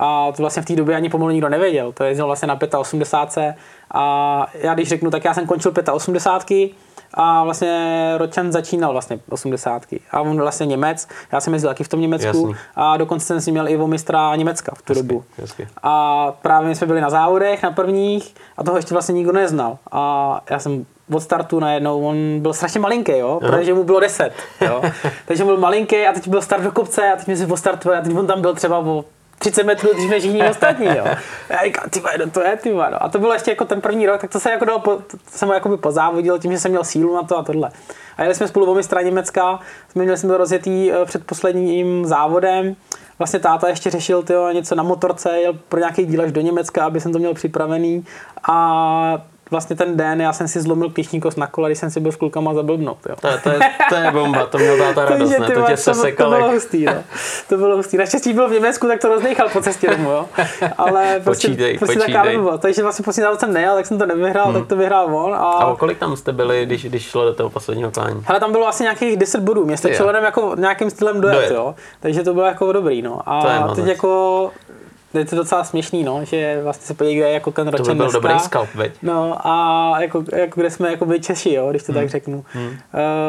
A to vlastně v té době ani pomalu nikdo nevěděl. To jezdil vlastně na 85. A já když řeknu, tak já jsem končil 85. A vlastně Ročan začínal vlastně 80. A on vlastně Němec, já jsem jezdil taky v tom Německu
Jasný.
a dokonce jsem si měl i o mistra Německa v tu dobu.
hezky.
A právě my jsme byli na závodech, na prvních a toho ještě vlastně nikdo neznal. A já jsem od startu najednou, on byl strašně malinký, jo, protože mu bylo 10, jo. Takže byl malinký a teď byl start do kopce a teď mi se postartoval a teď on tam byl třeba o 30 metrů dřív než všichni ostatní, jo. A já říkám, ty kdo to je, ty no. A to bylo ještě jako ten první rok, tak to se jako dalo, po, to jsem jakoby pozávodil tím, že jsem měl sílu na to a tohle. A jeli jsme spolu o mistra Německa, jsme měli jsme to rozjetý eh, před posledním závodem, vlastně táta ještě řešil tyjo, něco na motorce, jel pro nějaký díl až do Německa, aby jsem to měl připravený a vlastně ten den já jsem si zlomil klišníkos na kole, když jsem si byl s klukama zablbnout. Jo.
To, je- to, je, to je bomba, to měl táta radost,
Takže,
ne? To tě se
to, to
sekal
bylo
jak...
hustý, no. To bylo hustý. Naštěstí byl v Německu, tak to rozdechal po cestě domů, jo. Ale prostě,
Počítej,
prostě
počítej.
taková. Takže vlastně poslední závod jsem nejel, tak jsem to nevyhrál, hmm. tak to vyhrál on. A,
A o kolik tam jste byli, když, když šlo do toho posledního klání?
Hele, tam bylo asi nějakých 10 bodů, mě stačilo jenom jako nějakým stylem dojet,
Dojet.
jo. Takže to bylo jako dobrý, no. A
To je
teď jako, je to docela směšný, no, že vlastně se podívej, kde je jako ten
To by
ročen
byl
dneska.
dobrý scalp, veď?
No a jako, jako kde jsme jako byli Češi, jo, když to
Hmm.
tak řeknu. Uh,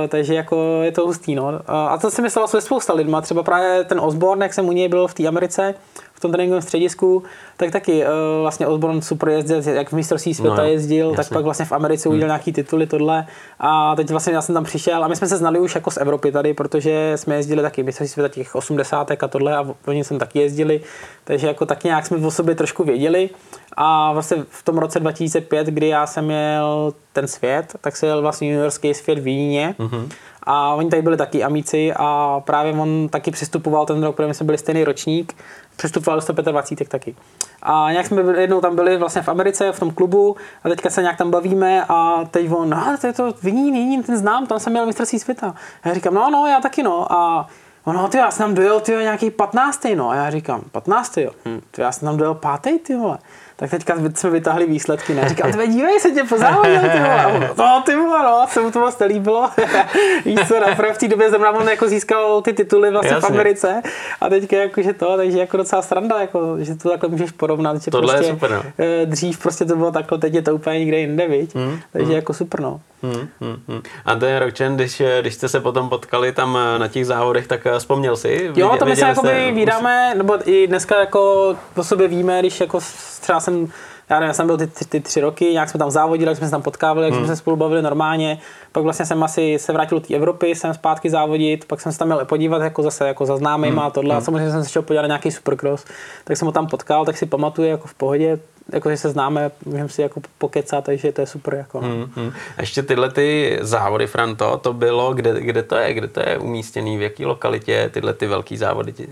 takže jako je to hustý, no. Uh, a to si myslel se spousta lidma, třeba právě ten Osborne, jak jsem u něj byl v té Americe, v tom tréninkovém středisku, tak taky uh, vlastně Osborne super jezdil, jak v mistrovství světa
No jo,
jezdil, tak
jasně.
pak vlastně v Americe udělal nějaký tituly, tohle. A teď vlastně já jsem tam přišel a my jsme se znali už jako z Evropy tady, protože jsme jezdili taky mistrovství světa těch 80. a tohle a oni jsem taky jezdili, takže jako tak nějak jsme o sobě trošku věděli. A vlastně v tom roce 2005, kdy já jsem měl ten svět, tak se jel vlastně juniorský svět v Víně. Mm-hmm. A oni tady byli taky amici a právě on taky přistupoval ten rok, protože my jsme byli stejný ročník, přistupoval do 125 taky. A nějak jsme byli- jednou tam byli vlastně v Americe, v tom klubu a teďka se nějak tam bavíme a teď on, no to je to Vín, Vín, ten znám, tam jsem měl mistrovství světa. A já říkám, no, no, já taky no. A on, no, ty, já jsem tam dojel, ty nějaký 15. no. A já říkám, 15. jo. Hm, ty, já jsem tam dojel 5. ty vole. Tak teďka jsme vytáhli výsledky, ne? Říkám, ty dívej se tě pozávodil, ty vole. No, ty vole, no, se mu to moc nelíbilo. Víš co, naprvé v té době zrovna on jako získal ty tituly vlastně
Jasně.
v Americe a teďka jakože to, takže jako docela sranda, jako, že to takhle můžeš porovnat, že
Tohle je
prostě,
super, no.
eh, dřív prostě to bylo takhle, teď je to úplně někde jinde, viď?
Mm,
takže jako super, no.
Hmm, hmm, hmm. A ten Ročen, když, když jste se potom potkali tam na těch závodech, tak eh, vzpomněl si?
Jo, to my se jakoby vídáme, nebo i dneska jako o sobě víme, když jako třeba jsem, já nevím, já jsem byl ty, ty, ty tři roky, nějak jsme tam závodili, jak jsme se tam potkávali, jak jsme se spolu bavili normálně, pak vlastně jsem asi se vrátil do té Evropy, jsem zpátky závodit, pak jsem se tam měl podívat jako zase jako za známýma a tohle, a samozřejmě jsem se šel podívat na nějaký supercross, tak jsem ho tam potkal, tak si pamatuju jako v pohodě, jako že se známe, můžeme si jako pokecat, takže to je super. Jako.
Hmm, hmm. A ještě tyhle ty závody, Franto, to bylo, kde, kde to je, kde to je umístěný, v jaký lokalitě tyhle ty velký závody, ty,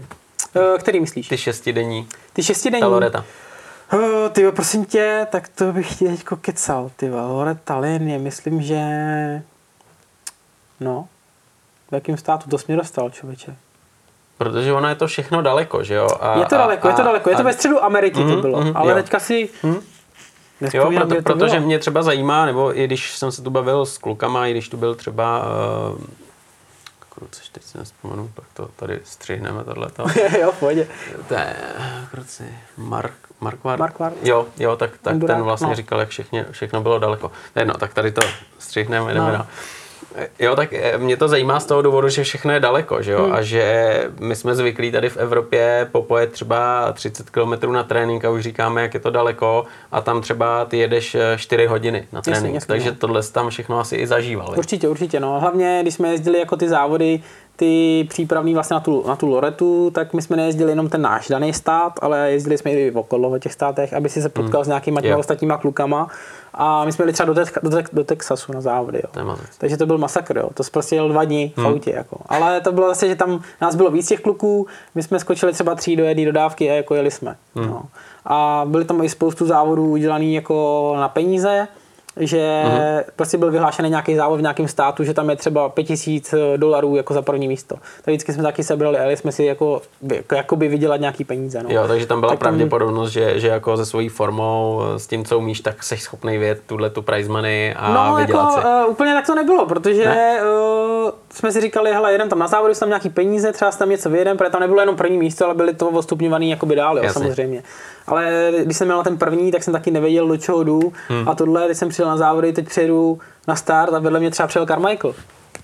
Eh, Který myslíš?
ty šestidenní,
Ty šestidenní.
ta Loreta.
Oh, ty prosím tě, tak to bych ti teďko kecal, ty vole. Lore Tallinn je, myslím, že... No, v jakém státu to jsi mě dostal, člověče?
Protože ono je to všechno daleko, že jo? A,
Je to daleko, je to daleko, je to ve středu Ameriky to
Mhm,
bylo,
mhm,
ale
jo.
teďka si...
Jo,
Nevzpomínám,
proto,
to
protože
bylo.
mě třeba zajímá, nebo i když jsem se tu bavil s klukama, i když tu byl třeba uh, kruci, teď si nespomenu, tak to tady střihneme tohleto.
jo, v pohodě.
To je, kruci, Mark, Markvard?
Markvard.
Jo, jo, tak, tak ten vlastně
no.
říkal, jak všechno, všechno bylo daleko. Je jedno, tak tady to střihneme, jdeme
No.
dál. Jo, tak eh, mě to zajímá z toho důvodu, že všechno je daleko, že jo?
Hmm.
A že my jsme zvyklí tady v Evropě popojet třeba 30 km na trénink a už říkáme, jak je to daleko a tam třeba ty jedeš eh, 4 hodiny na trénink.
jasně,
Takže
no.
tohle tam všechno asi i zažíval. viď?
Určitě, určitě, no. Hlavně, když jsme jezdili jako ty závody, ty přípravný vlastně na tu, na tu Loretu, tak my jsme nejezdili jenom ten náš daný stát, ale jezdili jsme i okolo v těch státech, aby si se potkal s nějakýma těma
Jo.
ostatníma klukama. A my jsme jeli třeba do, Tex- do, Tex- do Texasu na závody. Jo. Takže to byl masakr, jo. to jsme prostě jel dva dní v autě. Jako. Ale to bylo zase, že tam nás bylo víc těch kluků, my jsme skočili třeba tří do jedné dodávky a jako jeli jsme. No. A byly tam i spoustu závodů udělaný jako na peníze, že prostě byl vyhlášený nějaký závod v nějakém státu, že tam je třeba 5000 dolarů jako za první místo. Tak vždycky jsme taky sebrali a jeli jsme si jako, jako jakoby vydělat nějaký peníze. No.
Jo, takže tam byla
Tak tam-
pravděpodobnost, že, že jako se svojí formou, eh, s tím, co umíš, tak jsi schopný vyjet tuhle tu prize money a
No,
vydělat
jako,
si.
uh, úplně tak to nebylo, protože ne? uh, jsme si říkali, hele, jedem tam na závody, jsou tam nějaký peníze, třeba tam něco vyjedem, protože tam nebylo jenom první místo, ale byly to odstupňovaný jakoby dál, jo,
Jasně.
samozřejmě. Ale když jsem měl na ten první, tak jsem taky nevěděl, do čeho jdu.
Hmm.
A tohle, když jsem přijel na závody, teď přijedu na start a vedle mě třeba přijel Carmichael.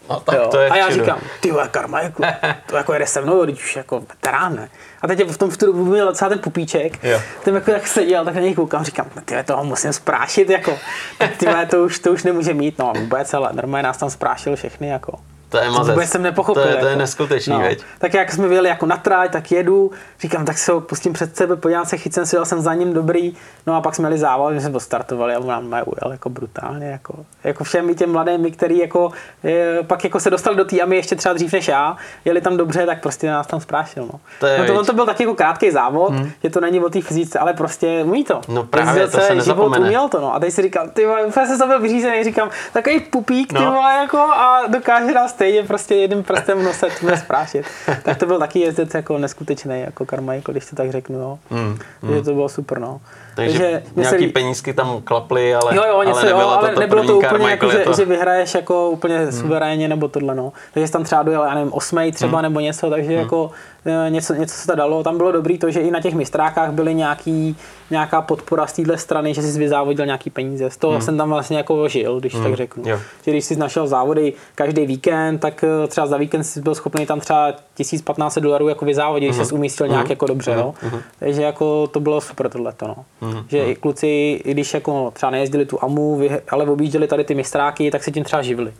No, tak
Jo.
to je
a já
čudo.
říkám, ty vole, Carmichael, to jako jede se mnou, když už jako veterán, ne? A teď v tom v tu dobu měl docela ten pupíček,
Jo.
ten jako jak seděl, tak na něj koukám, říkám, no, ty toho musím sprášit, jako, tak ty to už, to už nemůže mít, no vůbec, ale normálně nás tam sprášil všechny, jako.
To je mazec.
Vůbec jsem nepochopil.
To je, to je
jako.
neskutečný, veď.
Tak jak jsme vyjeli jako na tráť, tak jedu, říkám, tak se ho pustím před sebe, podívám se, chycem si, jel jsem za ním dobrý, no a pak jsme jeli závod, my jsme postartovali a on nám ujel jako brutálně, jako, jako všem těm mladým, který jako, je, pak jako se dostali do té AMI ještě třeba dřív než já, jeli tam dobře, tak prostě nás tam sprášil. No.
To je
no to, on to byl taky jako krátký závod, hmm. že to není o té fyzice, ale prostě umí to.
No právě,
Jezdil
to se nezapomene.
Život, uměl to, no. A teď si říkal, ty vole, úplně se to byl vyřízený, říkám, takový pupík, ty
No.
vole, jako, a dokáže nás stejně prostě jedním prstem v nose jsme sprášit. tak to byl taky jezdec jako neskutečný, jako karma, jako když to tak řeknu, jo.
Mm,
Takže to bylo super, no.
Takže,
mě
nějaký
lí-
penízky tam klaply, ale,
Jo, jo, něco,
ale
jo,
nebylo
ale
to, to
nebylo to úplně jako, že,
to...
že vyhraješ jako úplně hmm. suverénně nebo tohle, no. Takže jsi tam třeba dojel, já nevím, osmej třeba
Hmm.
nebo něco, takže jako eh, něco, něco se to dalo. Tam bylo dobrý to, že i na těch mistrákách byly nějaký, nějaká podpora z téhle strany, že jsi vyzávodil nějaký peníze. Z toho jsem tam vlastně jako žil, když tak řeknu.
Hmm. jo.
Že když jsi našel závody každý víkend, tak eh, třeba za víkend jsi byl schopný tam třeba 1500 dolarů jako vyzávodit, když jsi umístil nějak jako dobře, jo. Takže jako to bylo super tohleto, no. Že i kluci, i když jako třeba nejezdili tu AMU, ale objížděli tady ty mistráky, tak se tím třeba živili.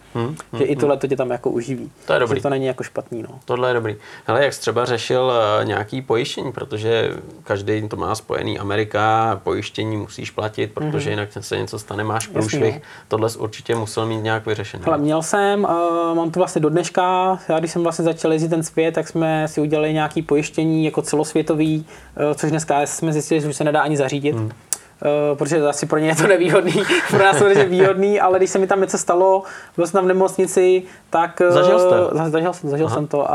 Že i tohle to tě tam jako uživí.
To je dobrý.
Že to není jako špatný, no.
Tohle je dobrý. Hele, jak jsi třeba řešil eh, nějaký pojištění, protože každý to má spojený Amerika, pojištění musíš platit, protože jinak se něco stane, máš průšvih.
no.
Tohle jsi určitě musel mít nějak vyřešené.
Hele, měl jsem, uh, mám to vlastně do dneška, já když jsem vlastně začal jezdit ten svět, tak jsme si udělali nějaký pojištění jako celosvětový, uh, což dneska jsme zjistili, že už se nedá ani zařídit. Hmm. Uh, protože asi pro ně je to nevýhodný, pro nás to je výhodný, ale když se mi tam něco stalo, byl jsem tam v nemocnici, tak... eh,
Zažil jste?
za- Zažil, jsem- zažil jsem to. Uh,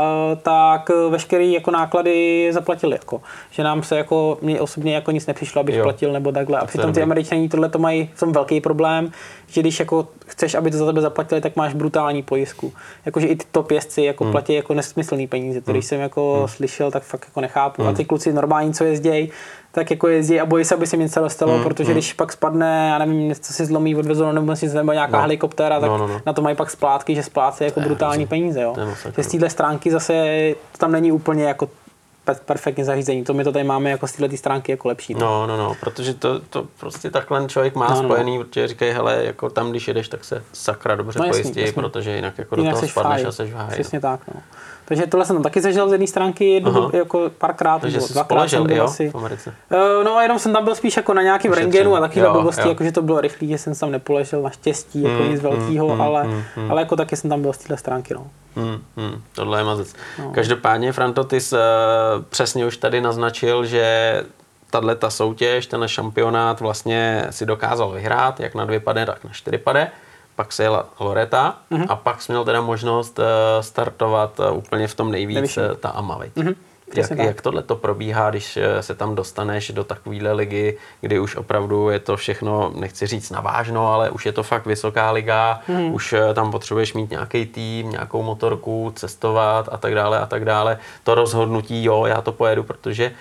tak eh, veškerý jako náklady zaplatili. Jako. Že nám se jako, mně osobně jako nic nepřišlo, abych
Jo.
platil nebo takhle. A přitom ty
dobrý.
američani tohle to mají v tom velký problém, že když jako chceš, aby to za tebe zaplatili, tak máš brutální pojistku. Jakože i ty top jezdci jako
Hmm.
platí jako nesmyslný peníze. To když jsem jako slyšel, tak fakt jako nechápu.
Hmm.
A ty kluci normální, co jezdějí, tak jako jezdí a bojí se, aby se mi něco dostalo,
Hmm.
protože když pak spadne, já nevím, něco si zlomí, odvezou na nemocnici nebo nějaká
No.
helikoptéra, tak
No, no, no.
na to mají pak splátky, že splácí jako brutální peníze. Jo.
Je.
Že z téhle stránky zase tam není úplně jako pe- perfektně zařízení. To my to tady máme jako z téhle stránky jako lepší. No.
No, no, no, protože to, to prostě takhle člověk má
No,
no,
no.
spojený, protože říkají, hele, jako tam, když jedeš, tak se sakra dobře
No, jasný,
pojistí,
jasný.
protože jinak jako do
Jinak
toho
seš
spadneš a seš v háji.
Přesně tak. No. Takže tohle jsem tam taky zažil z jedné stránky jednu,
Aha.
jako párkrát, nebo dvakrát jsem byl
jo,
asi.
v Americe.
Uh, no, jenom jsem tam byl spíš jako na nějakém rengenu a takovýhle blbosti, jakože to bylo rychlý, že jsem tam nepoležel naštěstí, jako
Mm,
nic velkého,
mm,
ale,
mm, mm.
ale jako taky jsem tam byl z téhle stránky. No.
Hmm, hmm, tohle je mazec. No. Každopádně, Franto, ty jsi uh, přesně už tady naznačil, že tahle ta soutěž, ten šampionát vlastně si dokázal vyhrát, jak na dvě pade, tak na čtyři pade. Pak se jela Loreta
Mhm.
mm-hmm. a pak jsi měl teda možnost uh, startovat uh, úplně v tom nejvíc,
Nejvyšším.
uh, ta AMA, mm-hmm.
Mhm,
Jak, jak tohle to probíhá, když eh, se tam dostaneš do takovéhle ligy, kdy už opravdu je to všechno, nechci říct navážno, ale už je to fakt vysoká liga, hmm. už eh, tam potřebuješ mít nějaký tým, nějakou motorku, cestovat a tak dále a tak dále. To rozhodnutí, jo, já to pojedu, protože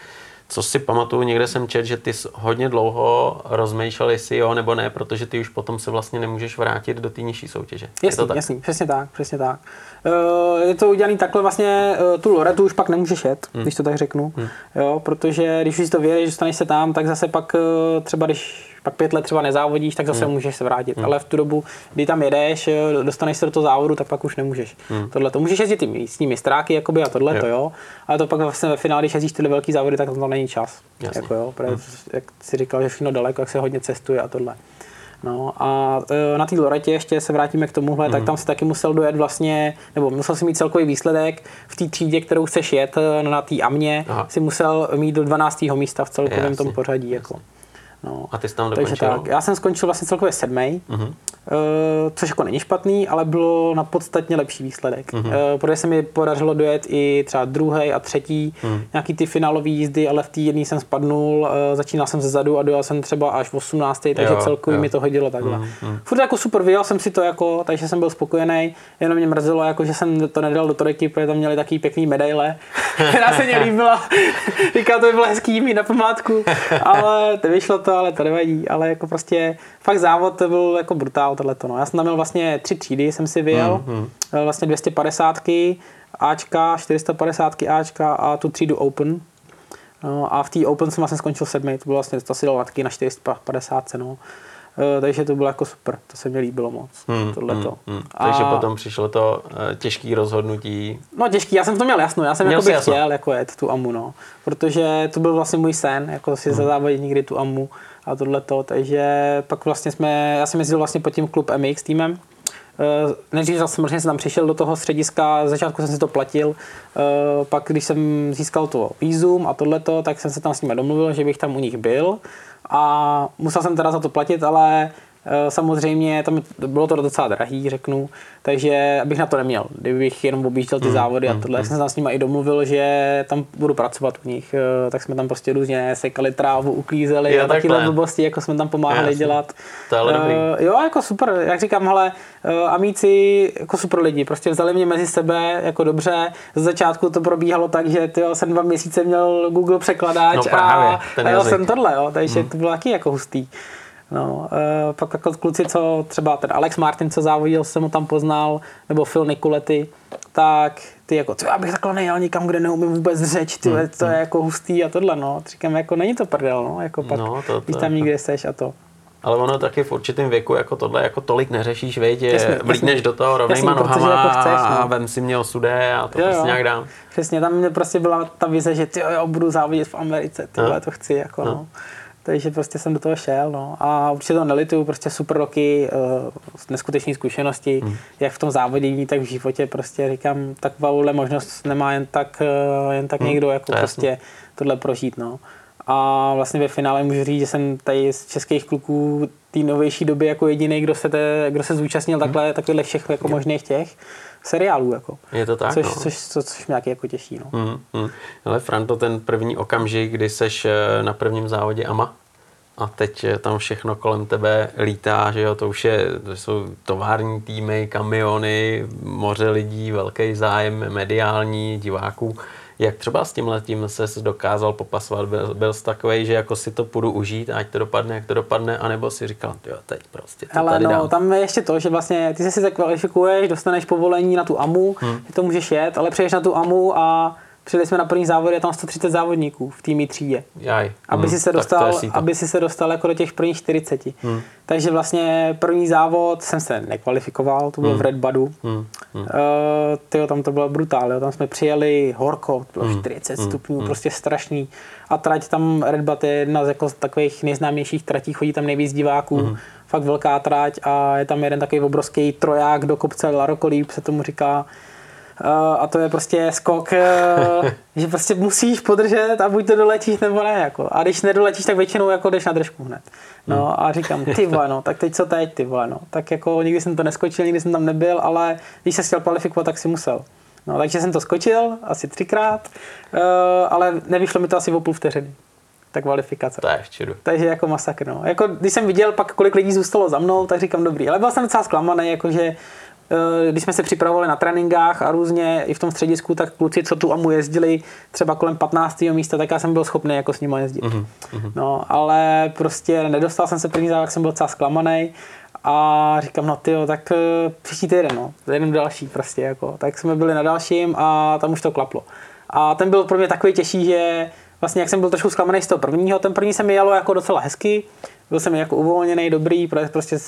co si pamatuju, někde jsem čet, že ty jsi hodně dlouho rozmýšlel, jestli jo nebo ne, protože ty už potom se vlastně nemůžeš vrátit do té nižší soutěže. je
Jasný,
to tak?
jasný, přesně tak, přesně tak. Uh, je to udělané takhle vlastně, uh, tu Loretu už pak nemůžeš jet, hmm. když to tak řeknu, hmm. jo, protože když už si to vyjedeš, dostaneš se tam, tak zase pak uh, třeba když pak pět let třeba nezávodíš, tak zase hmm. můžeš se vrátit. Hmm. Ale v tu dobu, kdy tam jedeš, eh, dostaneš se do toho závodu, tak pak už nemůžeš. Hmm. Tohle to můžeš jezdit ty místní mistráky jakoby, a tohle to
Jo.
jo, ale to pak vlastně ve finále, když jezdíš tyhle velký závody, tak tam není čas.
Jasně.
Jako, jo, protože, jak si říkal, že všechno daleko, jak se hodně cestuje a tohle. No a e, na té Loretě ještě se vrátíme k tomuhle,
Mhm.
tak tam si taky musel dojet vlastně, nebo musel si mít celkový výsledek v té třídě, kterou chceš jet e, na té Amě,
Aha.
si musel mít do 12. místa v celkovém
Jasně,
tom pořadí. Jako. No.
A ty jsi tam
Takže
dokončil?
tak, já jsem skončil vlastně celkově sedmý,
Mhm.
uh, což jako není špatný, ale bylo na podstatně lepší výsledek.
Mhm.
Uh, protože se mi podařilo dojet i třeba druhý a třetí,
Mhm.
nějaký ty finálové jízdy, ale v té jedné jsem spadnul, uh, začínal jsem ze zadu a dojel jsem třeba až v 18. takže
Jo,
celkově
jo.
mi to hodilo takhle.
Mhm.
Furt jako super, vyjel jsem si to jako, takže jsem byl spokojený, jenom mě mrzelo, jako, že jsem to nedal do trojky, protože tam měli takový pěkný medaile, která se mě líbila. Říká, to by bylo hezký mít na památku, ale to vyšlo to, ale to nevadí. Ale jako prostě fakt závod to byl jako brutál tohleto. No. Já jsem tam měl vlastně tři třídy, jsem si vyjel,
Mhm.
Měl vlastně 250 Ačka, 450 Ačka a tu třídu Open. No, a v té Open jsem vlastně skončil sedmý, to bylo vlastně, to si dal taky na 450, no. Uh, takže to bylo jako super, to se mi líbilo moc, hmm, tohleto. Hmm, hmm.
Takže a... potom přišlo to uh, těžké rozhodnutí.
No těžký, já jsem v tom měl jasno, já jsem jako bych chtěl jako jet tu AMU, no. Protože to byl vlastně můj sen, jako si hmm. zazávodit někdy tu AMU a tohleto, takže pak vlastně jsme, já jsem jezdil vlastně pod tím klub MX týmem, Uh, nejdřív samozřejmě jsem tam přišel do toho střediska, začátku jsem si to platil, pak když jsem získal to výzum a tohleto, tak jsem se tam s nimi domluvil, že bych tam u nich byl a musel jsem teda za to platit, ale samozřejmě tam bylo to docela drahý, řeknu, takže abych na to neměl. Kdybych jenom objížděl ty mm, závody a mm, tohle, mm. jsem se s nimi i domluvil, že tam budu pracovat u nich, eh, tak jsme tam prostě různě sekali trávu, uklízeli jo, a takové blbosti, jako jsme tam pomáhali Jasně. dělat.
To je dobrý.
Uh, jo, jako super, jak říkám, ale uh, amíci jako super lidi, prostě vzali mě mezi sebe jako dobře. Z začátku to probíhalo tak, že tyjo, jsem dva měsíce měl Google překladáč no, právě, a, a jel jsem tohle, jo, takže mm. to bylo taky jako hustý. No, e, pak jako kluci, co třeba ten Alex Martin, co závodil, jsem ho tam poznal, nebo Phil Nicoletti, tak ty jako, co já bych takhle nejel nikam, kde neumím vůbec řeč, ty, hmm, to je hmm. jako hustý a tohle, no. Říkám, jako není to prdel, no, jako pak, no, to, to, když tam nikde seš a to.
Ale ono taky v určitém věku jako tohle jako tolik neřešíš, věď, vlídneš do toho rovnýma nohama jako chceš, no. a vem si mě osude a to jo, prostě nějak dám.
Přesně, tam mě prostě byla ta vize, že ty jo, budu závodit v Americe, tyhle, no. to chci, jako no. no takže prostě jsem do toho šel, no. A určitě to nelituju, prostě super roky, uh, neskutečné zkušenosti, hmm. jak v tom závodění, tak v životě, prostě říkám, takovouhle možnost nemá jen tak, uh, jen tak hmm. někdo, jako prostě tohle prožít, no. A vlastně ve finále můžu říct, že jsem tady z českých kluků té novější doby jako jediný, kdo se, te, kdo se zúčastnil hmm. takhle, takovýhle všech jako možných těch seriálů. Jako.
Je to tak,
což,
no.
což, což, což mě nějaký jako těší. No.
Mm, mm. Ale Franto, ten první okamžik, kdy seš eh, na prvním závodě AMA a teď eh, tam všechno kolem tebe lítá, že jo, to už je, to jsou tovární týmy, kamiony, moře lidí, velký zájem mediální, diváků. Jak třeba s tím letím se dokázal popasovat? Byl, byl jsi takový, že jako si to půjdu užít, ať to dopadne, jak to dopadne, anebo si říkal, jo, teď prostě to
Ale
tady
no,
dám.
tam je ještě to, že vlastně ty se si zakvalifikuješ, dostaneš povolení na tu AMU, hmm. že to můžeš jet, ale přijdeš na tu AMU a Přijeli jsme na první závod, je tam 130 závodníků v týmí třídě.
Jaj.
Aby, hmm, si se dostal, aby si se dostal jako do těch prvních 40. Hmm. Takže vlastně první závod jsem se nekvalifikoval, to bylo hmm. v Red Badu. Hmm. Hmm. Uh, tyjo, tam to bylo brutál, tam jsme přijeli horko, to bylo hmm. 40 hmm. stupňů, hmm. prostě strašný. A trať tam Red Bud je jedna z jako takových nejznámějších tratí, chodí tam nejvíc diváků. Hmm. Fakt velká trať a je tam jeden takový obrovský troják do kopce Larokolíp, se tomu říká a to je prostě skok, eh, že prostě musíš podržet a buď to doletíš nebo ne. Jako. A když nedoletíš, tak většinou jako jdeš na držku hned. No hmm. a říkám, ty vole, no, tak teď co teď, ty vole, no. Tak jako nikdy jsem to neskočil, nikdy jsem tam nebyl, ale když se chtěl kvalifikovat, tak si musel. No, takže jsem to skočil asi třikrát, uh, ale nevyšlo mi to asi o půl vteřiny ta kvalifikace.
To je v
Takže jako masakr. No. Jako, když jsem viděl pak, kolik lidí zůstalo za mnou, tak říkám dobrý. Ale byl jsem docela zklamaný, jakože Eh, když jsme se připravovali na tréninkách a různě i v tom středisku, tak kluci, co tu AMU jezdili třeba kolem 15. místa, tak já jsem byl schopný jako s nimi jezdit. Mm-hmm. No, ale prostě nedostal jsem se první závod, jsem byl docela zklamaný a říkám, no ty tak eh, příští týden, no, jeden další prostě, jako. Tak jsme byli na dalším a tam už to klaplo. A ten byl pro mě takový těžší, že vlastně jak jsem byl trošku zklamaný z toho prvního, ten první se mi jelo jako docela hezky, byl jsem jako uvolněný, dobrý, prostě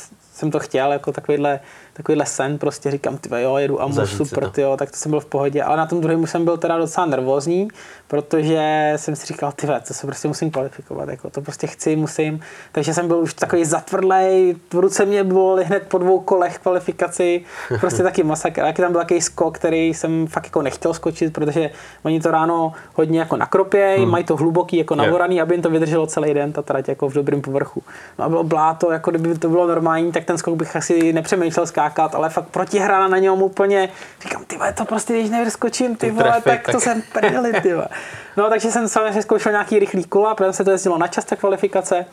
jsem to chtěl, jako takovýhle takovýhle sen, prostě říkám, ty jo, jedu a super, ty jo, tak to jsem byl v pohodě. Ale na tom druhém jsem byl teda docela nervózní, protože jsem si říkal, ty to se prostě musím kvalifikovat, jako to prostě chci, musím. Takže jsem byl už takový zatvrdlej, v ruce mě bylo hned po dvou kolech kvalifikaci, prostě taky masakr. Taky tam byl takový skok, který jsem fakt jako nechtěl skočit, protože oni to ráno hodně jako nakropějí, hmm. mají to hluboký, jako navoraný, aby jim to vydrželo celý den, ta trať jako v dobrém povrchu. No a bylo bláto, jako kdyby to bylo normální, tak ten skok bych asi nepřemýšlel skákat, ale fakt protihrana na něm úplně, říkám, ty to prostě, když nevyskočím, ty vole, trefy, tak, tak, to jsem prdeli, ty vole. No, takže jsem samozřejmě zkoušel nějaký rychlý kola, protože se to jezdilo na čas ta kvalifikace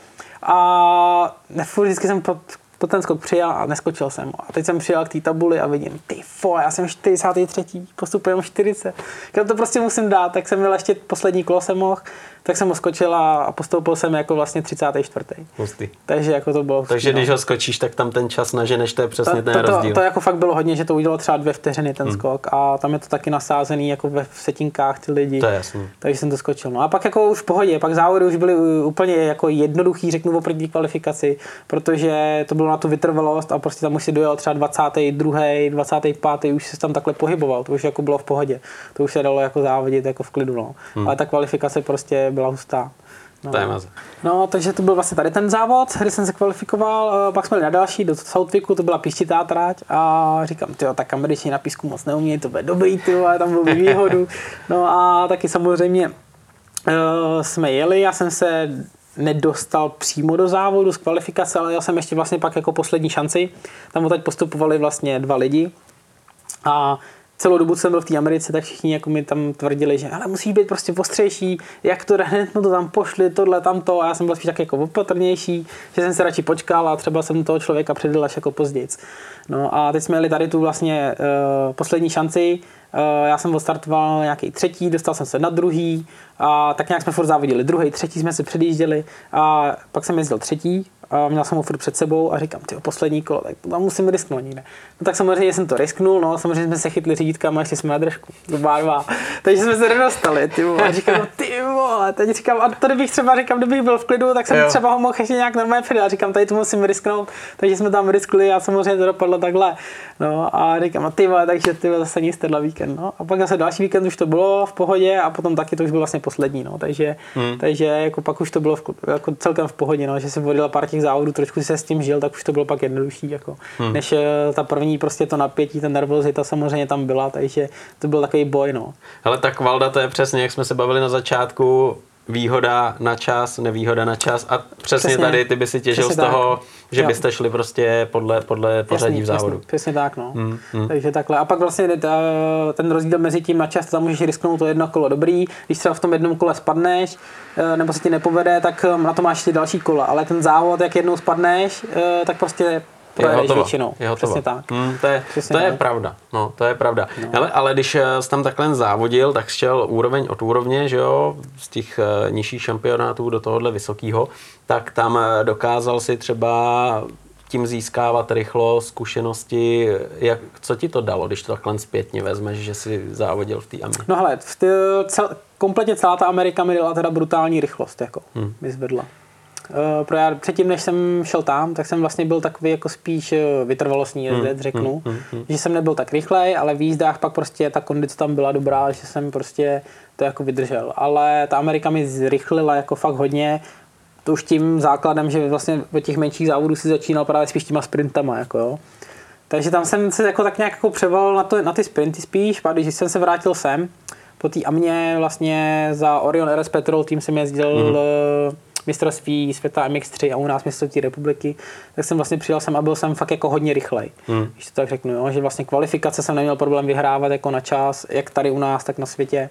a furt vždycky jsem to ten skok přijel a neskočil jsem. A teď jsem přijel k té tabuli a vidím, ty vole, já jsem 43. postupujeme 40. Když to prostě musím dát, tak jsem měl ještě poslední kolo jsem mohl, tak jsem ho skočil a postoupil jsem jako vlastně 34.
Hustý.
Takže jako to bylo.
Takže když ho skočíš, tak tam ten čas naženeš, to je přesně
to,
ten
to,
rozdíl.
To, to, jako fakt bylo hodně, že to udělalo třeba dvě vteřiny ten hmm. skok a tam je to taky nasázený jako ve setinkách ty lidi.
To je jasný.
Takže jsem to skočil. No a pak jako už v pohodě, pak závody už byly úplně jako jednoduchý, řeknu oproti kvalifikaci, protože to bylo na tu vytrvalost a prostě tam už si dojel třeba 22. 25. už se tam takhle pohyboval, to už jako bylo v pohodě. To už se dalo jako závodit jako v klidu, no. Hmm. Ale ta kvalifikace prostě byla hustá.
No. To je maze.
No, takže to byl vlastně tady ten závod, kde jsem se kvalifikoval, pak jsme jeli na další, do Southwicku, to byla píštitá trať a říkám, ty tak američani na písku moc neumí, to bude dobrý, ty tam byl výhodu. No a taky samozřejmě uh, jsme jeli, já jsem se nedostal přímo do závodu z kvalifikace, ale já jsem ještě vlastně pak jako poslední šanci. Tam teď postupovali vlastně dva lidi a celou dobu, co jsem byl v té Americe, tak všichni jako mi tam tvrdili, že ale musíš být prostě postřejší, jak to hned mu to tam pošli, tohle, tamto. A já jsem byl spíš tak jako opatrnější, že jsem se radši počkal a třeba jsem toho člověka předal až jako později. No a teď jsme měli tady tu vlastně uh, poslední šanci, já jsem odstartoval nějaký třetí, dostal jsem se na druhý a tak nějak jsme furt závodili. Druhý, třetí jsme se předjížděli a pak jsem jezdil třetí a měl jsem ho furt před sebou a říkám, ty poslední kolo, tak tam musím risknout někde. No tak samozřejmě jsem to risknul, no, samozřejmě jsme se chytli řídítka a ještě jsme na držku, dva, dva. Takže jsme se nedostali, ty vole. A říkám, ty vole, teď říkám, a tady bych třeba, říkám, kdybych byl v klidu, tak jsem jo. třeba ho mohl ještě nějak normálně předat. Říkám, tady to musím risknout, takže jsme tam riskli a samozřejmě to dopadlo takhle. No a říkám, a ty vole, takže ty vole, zase nic tenhle víkend. No. A pak zase další víkend už to bylo v pohodě a potom taky to už bylo vlastně poslední. No. Takže, hmm. takže jako pak už to bylo v, jako celkem v pohodě, no. že jsem vodil pár těch závodů, trošku si se s tím žil, tak už to bylo pak jednodušší. Jako, hmm. Než eh, ta první prostě to napětí, ta nervozita samozřejmě tam byla, takže to byl takový boj. No.
Ale tak Valda to je přesně, jak jsme se bavili na začátku, výhoda na čas, nevýhoda na čas a přesně, přesně tady ty by si těžil z toho, tak. že jo. byste šli prostě podle, podle pořadí jasný, v závodu. Jasný,
přesně tak, no. Hmm, hmm. Takže takhle. A pak vlastně ten rozdíl mezi tím na čas, tam můžeš risknout to jedno kolo dobrý, když třeba v tom jednom kole spadneš, eh, nebo se ti nepovede, tak eh, na to máš ty další kola. Ale ten závod, jak jednou spadneš, eh, tak prostě projedeš většinou.
Je
Přesně tak.
Hmm, to je, Přesně to je tak. pravda. No, to je pravda. No. Hele, ale když eh, jsi tam takhle závodil, tak šel úroveň od úrovně, že jo, z těch uh, nižších šampionátů do tohohle vysokého, tak tam eh, dokázal si třeba tím získávat rychlo zkušenosti. Jak, co ti to dalo, když to takhle zpětně vezmeš, že si závodil v té Americe?
No hele, v tý, cel, kompletně celá ta Amerika mi dala teda brutální rychlost, jako hmm. mi zvedla. Uh, pro já předtím, než jsem šel tam, tak jsem vlastně byl takový jako spíš eh, vytrvalostní hmm, jezdec, hmm, řeknu. Hmm, hmm, hmm. Že jsem nebyl tak rychlej, ale v jízdách pak prostě ta kondice tam byla dobrá, že jsem prostě to jako vydržel. Ale ta Amerika mi zrychlila jako fakt hodně. To už tím základem, že vlastně ve těch menších závodů si začínal právě spíš těma sprintama. Jako jo. Takže tam jsem se jako tak nějak jako převal na, to, na ty sprinty spíš, pak když jsem se vrátil sem, po té Amě vlastně za Orion RS Petrol tým jsem jezdil mm-hmm mistrovství světa MX3 a u nás mistrovství republiky, tak jsem vlastně přijel jsem a byl jsem fakt jako hodně rychlej. Hmm. Když to tak řeknu, jo? že vlastně kvalifikace jsem neměl problém vyhrávat jako na čas, jak tady u nás, tak na světě.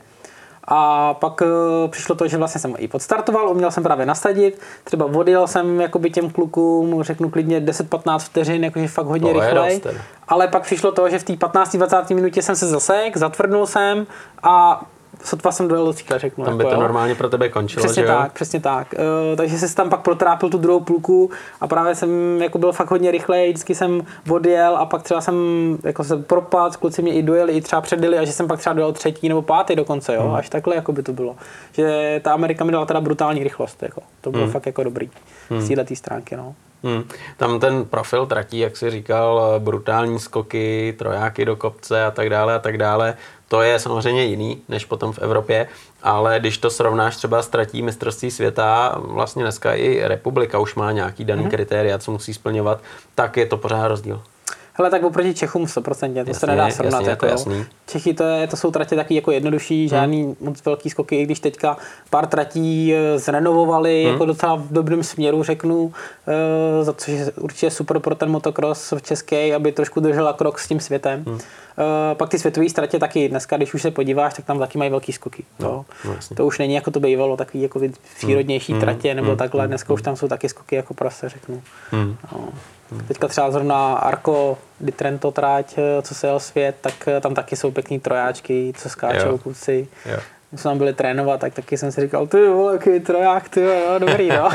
A pak uh, přišlo to, že vlastně jsem i podstartoval, uměl jsem právě nasadit, třeba odjel jsem jakoby těm klukům, řeknu klidně 10-15 vteřin, jakože fakt hodně to rychlej. Ale pak přišlo to, že v té 15-20 minutě jsem se zasek, zatvrdnul jsem a sotva jsem dojel do cíle, řeknu.
Tam by
jako,
to jo. normálně pro tebe končilo,
Přesně
že
tak, jo? přesně tak. Uh, takže jsem tam pak protrápil tu druhou půlku a právě jsem jako byl fakt hodně rychlej, vždycky jsem odjel a pak třeba jsem jako se propad, kluci mě i dojeli, i třeba předjeli a že jsem pak třeba dojel třetí nebo pátý dokonce, jo, hmm. až takhle jako by to bylo. Že ta Amerika mi dala teda brutální rychlost, jako. to bylo hmm. fakt jako dobrý hmm. z této stránky, no.
Hmm. Tam ten profil tratí, jak jsi říkal, brutální skoky, trojáky do kopce a tak dále a tak dále. To je samozřejmě jiný než potom v Evropě, ale když to srovnáš třeba s tratí mistrovství světa, vlastně dneska i republika už má nějaký daný mm-hmm. kritéria, co musí splňovat, tak je to pořád rozdíl.
Hele, tak oproti Čechům 100%, to jasně, se nedá srovnat. Jasně, jako, jasný. Čechy to, je, to jsou tratě taky jako jednodušší, hmm. žádný moc velký skoky, i když teďka pár tratí eh, zrenovovali hmm. jako docela v dobrém směru, řeknu, eh, za což je určitě super pro ten motocross v české, aby trošku držela krok s tím světem. Hmm pak ty světové ztratě taky dneska, když už se podíváš, tak tam taky mají velký skoky.
No,
to,
no,
to už není jako to bývalo, takový jako přírodnější
Mm,
tratě nebo
mm,
takhle.
mm,
Dneska už tam jsou taky skoky jako prase, řeknu.
Hmm.
No. Teďka třeba zrovna Arco di Trento tráť, eh, co se jel svět, tak eh, tam taky jsou pěkný trojáčky, co skáčou
Jo.
kluci.
Jo.
Když jsme tam byli trénovat, tak taky jsem si říkal, ty vole, jaký troják, ty jo, dobrý, no.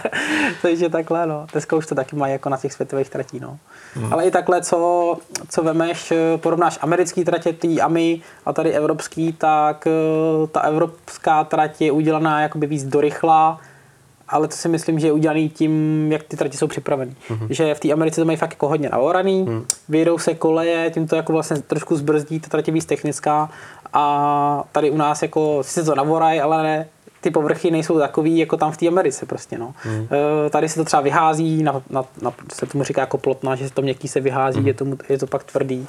Takže takhle, no. Dneska už to taky mají jako na těch světových tratí, no. Hmm. Ale i takhle, co, co vemeš, eh, porovnáš americký tratě, tý AMI a tady evropský, tak eh, ta evropská trať je udělaná jakoby víc dorychla, ale to si myslím, že je udělaný tím, jak ty trati jsou připravený. Mm-hmm. Že v té Americe to mají fakt jako hodně naoraný, mm. vyjedou se koleje, tím to jako vlastně trošku zbrzdí, ta trať je víc technická a tady u nás jako sice to navoraj, ale ne, ty povrchy nejsou takový jako tam v té Americe prostě, no. Mm. Tady se to třeba vyhází, na, na, na, se tomu říká jako plotna, že se to měkký se vyhází, mm. je, tomu, je to pak tvrdý.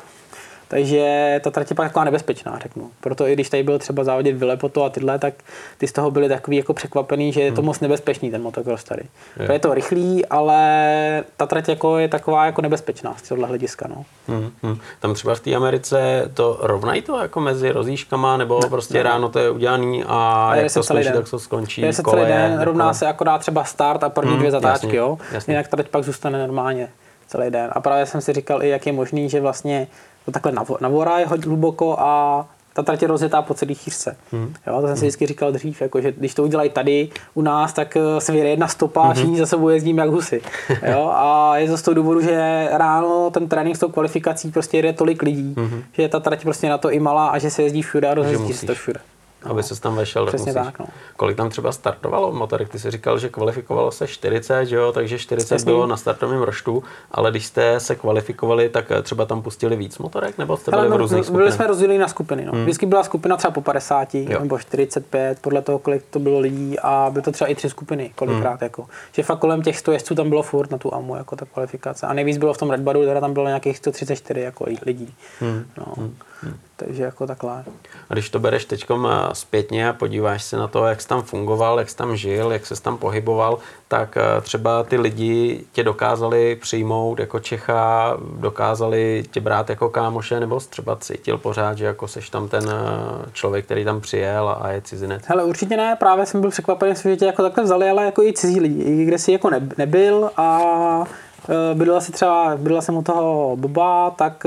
Takže ta trať je pak taková nebezpečná, řeknu. Proto i když tady byl třeba závodit Vilepoto a tyhle, tak ty z toho byli takový jako překvapený, že je to moc nebezpečný ten motocross tady.
Je.
Je. je to rychlý, ale ta trať jako je taková jako nebezpečná z tohohle hlediska. No.
Hmm, hmm. Tam třeba v té Americe to rovnají to jako mezi rozíškama, nebo ne, prostě ne. ráno to je udělaný a,
A
jak
se
to skončí,
den.
tak to skončí
Jede se celý den, rovná
jako-
se akorát třeba start a první
Hmm,
dvě zatáčky,
jasně,
jo.
jasně.
Jinak trať pak zůstane normálně celý den. A právě jsem si říkal i, jak je možný, že vlastně takhle navo- navorá je hodně hluboko a ta trať je rozjetá po celý chýřce. Hmm. Jo, to jsem si vždycky říkal dřív, jako, že když to udělají tady u nás, tak eh, se vyjede jedna stopa a všichni za sebou jezdím jak husy. Jo, a je to z toho důvodu, že ráno ten trénink s tou kvalifikací prostě jede tolik lidí, že je ta trať prostě na to i malá a že se jezdí všude a rozjezdí se to
musíš.
Všude.
Aby se tam vešel,
Přesně tak, no.
Kolik tam třeba startovalo motorek? Ty jsi říkal, že kvalifikovalo se 40, že jo? takže 40
Jasně.
bylo na startovém roštu, ale když jste se kvalifikovali, tak eh, třeba tam pustili víc motorek, nebo jste byli
Ale
v
no,
různých
byli
skupinách?
jsme rozděleni na skupiny. No. Hmm. Vždycky byla skupina třeba po 50
Jo.
nebo 45, podle toho, kolik to bylo lidí a byly to třeba i tři skupiny kolikrát. Hmm. Jako. Že fakt kolem těch 100 jezdců tam bylo furt na tu AMU, jako ta kvalifikace. A nejvíc bylo v tom Red Baru, teda tam bylo nějakých 134 jako lidí. Hmm. No. Hmm. Takže jako takhle.
A když to bereš teď zpětně a podíváš se na to, jak jsi tam fungoval, jak jsi tam žil, jak jsi tam pohyboval, tak eh, třeba ty lidi tě dokázali přijmout jako Čecha, dokázali tě brát jako kámoše, nebo jsi třeba cítil pořád, že jako seš tam ten eh, člověk, který tam přijel a je cizinec?
Hele, určitě ne, právě jsem byl překvapený, že tě jako takhle vzali, ale jako i cizí lidi, i kde jsi jako ne- nebyl a bydlela si třeba, bydlela jsem u toho Boba, tak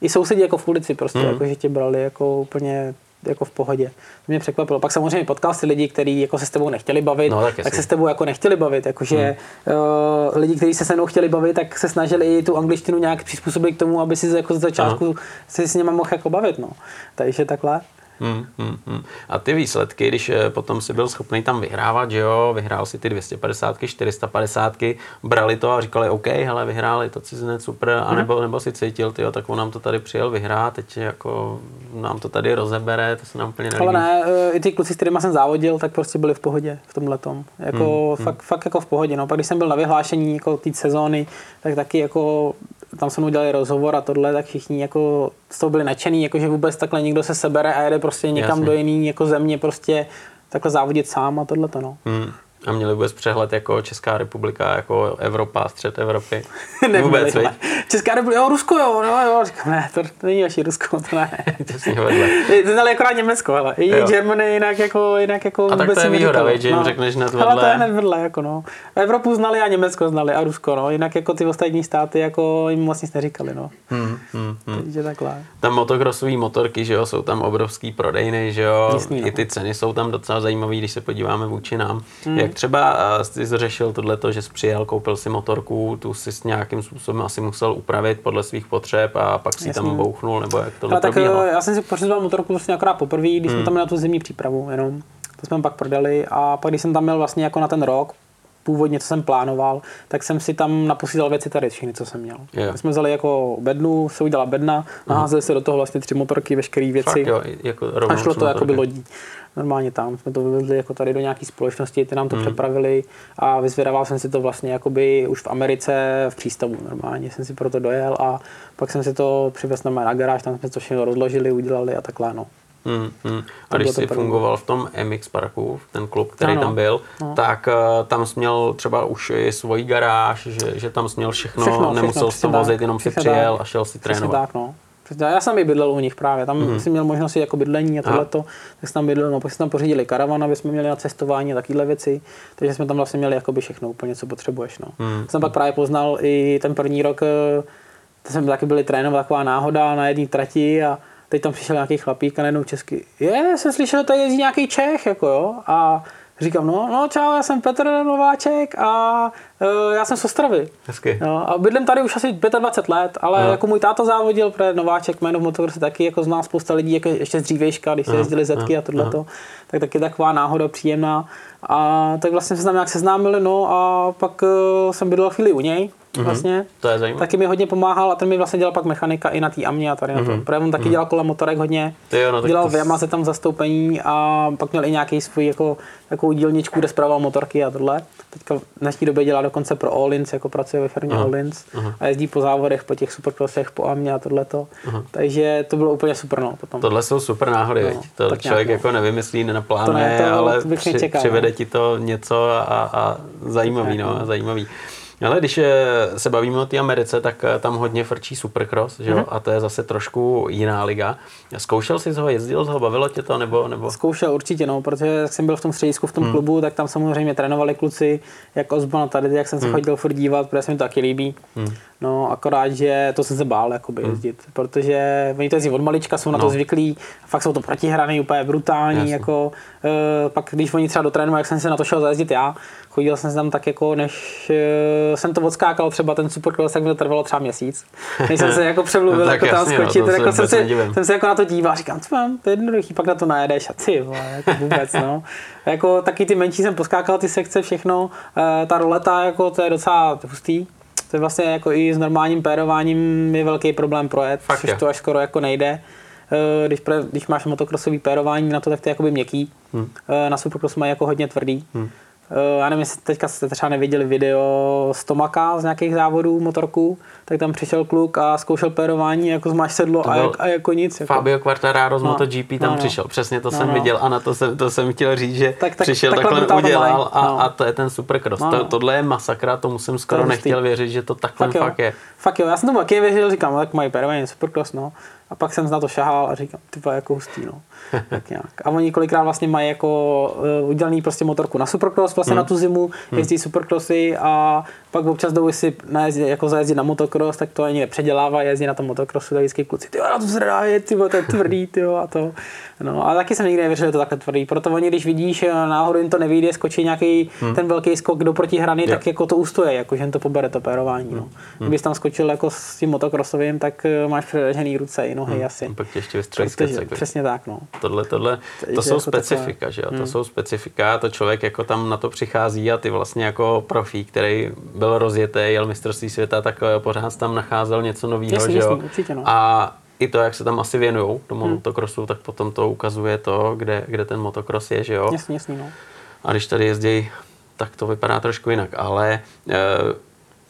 i sousedí jako v ulici prostě, mm. jako, že tě brali jako úplně jako v pohodě. To mě překvapilo. Pak samozřejmě potkal si lidi, kteří jako se s tebou nechtěli bavit,
No, tak
tak, se s tebou jako nechtěli bavit. Jakože uh, lidi, kteří se se mnou chtěli bavit, tak se snažili i tu angličtinu nějak přizpůsobit k tomu, aby si jako z začátku si s nimi mohl jako bavit. No. Takže takhle.
Hmm, hmm, hmm. A ty výsledky, když eh, potom si byl schopný tam vyhrávat, že jo, vyhrál si ty 250, 450, brali to a říkali, OK, hele, vyhráli to cizinec, super, a nebo, nebo si cítil, tyjo, tak on nám to tady přijel vyhrát, teď jako nám to tady rozebere, to se nám úplně nelíbí.
Ale ne, e, i ty kluci, s kterými jsem závodil, tak prostě byli v pohodě v tomhle tom. Jako hmm, fakt, fakt, jako v pohodě. No. Pak když jsem byl na vyhlášení jako té sezóny, tak taky jako tam se mnou dělali rozhovor a tohle, tak všichni jako z toho byli nadšený, jako že vůbec takhle někdo se sebere a jede prostě někam
Jasně.
do jiný jako země prostě takhle závodit sám a tohle to no.
Hmm. A měli vůbec přehled jako Česká republika, jako Evropa, střed Evropy? Vůbec, viď?
Česká republika, jo, Rusko, jo, no, jo, říkám, ne, to, to není vaši Rusko, to ne.
Těsně vedle.
Znali akorát Německo, ale i
Jo.
Germany jinak jako, jinak jako
tak
vůbec
to je výhoda,
neříkalo.
viď, že jim řekneš hned
Ale to
vedle.
je hned vedle, jako no. Evropu znali a Německo znali a Rusko, no. Jinak jako ty ostatní státy jako jim moc nic neříkali, no.
Hmm, hmm, hmm.
Takže takhle.
Tam motocrossové motorky, že jo, jsou tam obrovský prodejny, že jo,
Jasný, no.
i ty ceny jsou tam docela zajímavé, když se podíváme vůči nám. Hmm. Jak třeba uh, jsi řešil tohleto, že jsi přijel, koupil si motorku, tu si s nějakým způsobem asi musel upravit podle svých potřeb a pak si tam bouchnul, nebo jak tohle
Ale tak eh, já jsem si pořizoval motorku vlastně akorát poprvé, když
Hmm.
jsme tam měli na tu zimní přípravu jenom. To jsme pak prodali a pak když jsem tam měl vlastně jako na ten rok, původně, co jsem plánoval, tak jsem si tam naposílal věci tady, všechny, co jsem měl.
Jo.
My jsme vzali jako bednu, se udělala bedna, naházeli se do toho vlastně tři motorky, veškeré věci.
Fakt jo, jako
A šlo to jako by lodí. Normálně tam jsme to vyvezli jako tady do nějaké společnosti, ty nám to přepravili a vyzvědával jsem si to vlastně jakoby už v Americe v přístavu normálně. Jsem si proto dojel a pak jsem si to přivez na na garáž, tam jsme to všechno rozložili, udělali a takhle no.
Hmm, hmm. A když jsi fungoval v tom MX parku, ten klub, který
Ano.
tam byl,
No.
tak uh, tam jsi měl třeba už i svoji garáž, že, že tam jsi měl všechno,
Všechno, všechno,
nemusel jsi to vozit, jenom si přijel
tak.
a šel si
Přesně
trénovat.
tak, no. Já jsem i bydlel u nich právě, tam mm-hmm. jsem měl možnost jako bydlení a tohleto, tak jsem tam bydlel, no pak jsme tam pořídili karavan, aby jsme měli na cestování a takovéhle věci, takže jsme tam vlastně měli jakoby všechno úplně, co potřebuješ. No. Mm-hmm. Jsem pak právě poznal i ten první rok, eh, to jsme taky byli trénovat taková náhoda na jedné trati a teď tam přišel nějaký chlapík a najednou česky, je, jsem slyšel, že tady jezdí nějaký Čech, jako jo, a Říkám, no, no čau, já jsem Petr Nováček a uh, já jsem z Ostravy.
Hezky.
No, a bydlím tady už asi 25 let, ale no. jako můj táta závodil, protože Nováček, jméno v motokrose taky jako zná spousta lidí, jako ještě z dřívejška, když se jezdili zetky no. a tohleto, tak taky taková náhoda příjemná. A tak vlastně se tam nějak seznámili, no a pak uh, jsem bydlel chvíli u něj mm-hmm. vlastně.
To je zajímavé.
Taky mi hodně pomáhal a ten mi vlastně dělal pak mechanika i na té Amě a tady mm-hmm. na tom. Mhm. Protože on taky mm-hmm. dělal kolem motorek hodně.
Ty jo, no,
dělal to... v Yamaze tam zastoupení a pak měl i nějaký svůj jako takovou dílničku, kde zpravoval motorky a tohle. Teďka v dnešní době dělá dokonce pro Allins, jako pracuje ve firmě Allins a jezdí po závodech, po těch supercrossech, po Amě a tohleto. Uh-huh. Takže to bylo úplně super. No, potom.
Tohle jsou super náhody, no, to tak člověk nějak, no. jako nevymyslí, nenaplánuje, to ne, to, ale při, přivede no. ti to něco a, a zajímavý, no, no, zajímavý. Ale když se bavíme o té Americe, tak eh, tam hodně frčí Supercross, že jo? Mm-hmm. A to je zase trošku jiná liga. Zkoušel jsi ho, jezdil ho, bavilo tě to, nebo, nebo?
Zkoušel určitě, no, protože jak jsem byl v tom středisku, v tom mm. klubu, tak tam samozřejmě trénovali kluci, jak Osborne tady, jak jsem se mm. chodil furt dívat, protože se mi to taky líbí. Mm. No, akorát, že to jsem se bál jakoby, mm. jezdit, protože oni to jezdí od malička, jsou na no. to zvyklí, fakt jsou to protihraný, úplně brutální, Jasně. jako, e, pak když oni třeba dotrénují, jak jsem se na to šel zajezdit já, chodil jsem tam tak jako, než uh, jsem to odskákal třeba ten supercross, tak mi to trvalo třeba měsíc. Než jsem se jako přemluvil, no, jako tam jasně, skočit, no, jako jsem, se, jsem se jako na to díval, říkám, co mám, to je jednoduchý, pak na to najedeš a ty, vole, jako vůbec, no. jako taky ty menší jsem poskákal ty sekce, všechno, uh, ta roleta, jako to je docela hustý, to je vlastně jako i s normálním pérováním je velký problém projet, Fakt což je. to až skoro jako nejde. Eh, když, pre, když máš motokrosový pérování na to, tak to je jakoby měkký. Hmm. Na supercross mají jako hodně tvrdý. Hmm. Eh, já nevím, jestli teďka jste třeba neviděli video z Tomaka z nějakých závodů motorků, tak tam přišel kluk a zkoušel pérování, jako zmáš sedlo a, jak, a jako nic. Jako.
Fabio Quartararo z no, MotoGP tam no, no. přišel, přesně to no, jsem no. viděl a na to jsem, to jsem chtěl říct, že tak, tak, přišel takhle, takhle udělal a, no. a to je ten supercross. No, no. To, tohle je masakra, to musím skoro to nechtěl věřit, že to takhle fakt, fakt je.
Fakt jo, já jsem tomu taky věřil, říkám, no, tak mají pérování supercross, no. A pak jsem na to šahal a říkám, ty jako hustý, no. tak nějak. A oni kolikrát vlastně mají jako uh, udělaný prostě motorku na supercross vlastně hmm. na tu zimu, hmm. jezdí supercrossy a pak občas jdou si najezdit, jako zajezdit na motocross, tak to ani nepředělává, jezdí na tom motocrossu, tak vždycky kluci, ty na to zraje, ty to je tvrdý, ty a to. No a taky jsem nikdy nevěřil, že to takhle tvrdý, proto oni, když vidíš, eh, náhodou jim to nevíde, skočí nějaký hmm. ten velký skok do protihrany, yeah. tak jako to ustoje, jako že jim to pobere to pérování. No. Hmm. Kdybys tam skočil jako s tím motocrossovým, tak eh, máš přežený ruce i nohy hmm. asi.
Pak tě ještě Protože,
Přesně tak, no.
Tohle, tohle, to jsou jako specifika, takové... že jo, to hmm. jsou specifika, to člověk jako tam na to přichází a ty vlastně jako profík, který byl rozjetý, jel mistrovství světa, tak eh, pořád tam nacházel něco nového, že jo.
Určitě, no.
A i to, jak se tam asi věnují tomu hmm. motokrosu, tak potom to ukazuje to, kde, kde ten motokros je, že jo.
Jasně, jasně, no.
A když tady jezdí, tak to vypadá trošku jinak, ale e,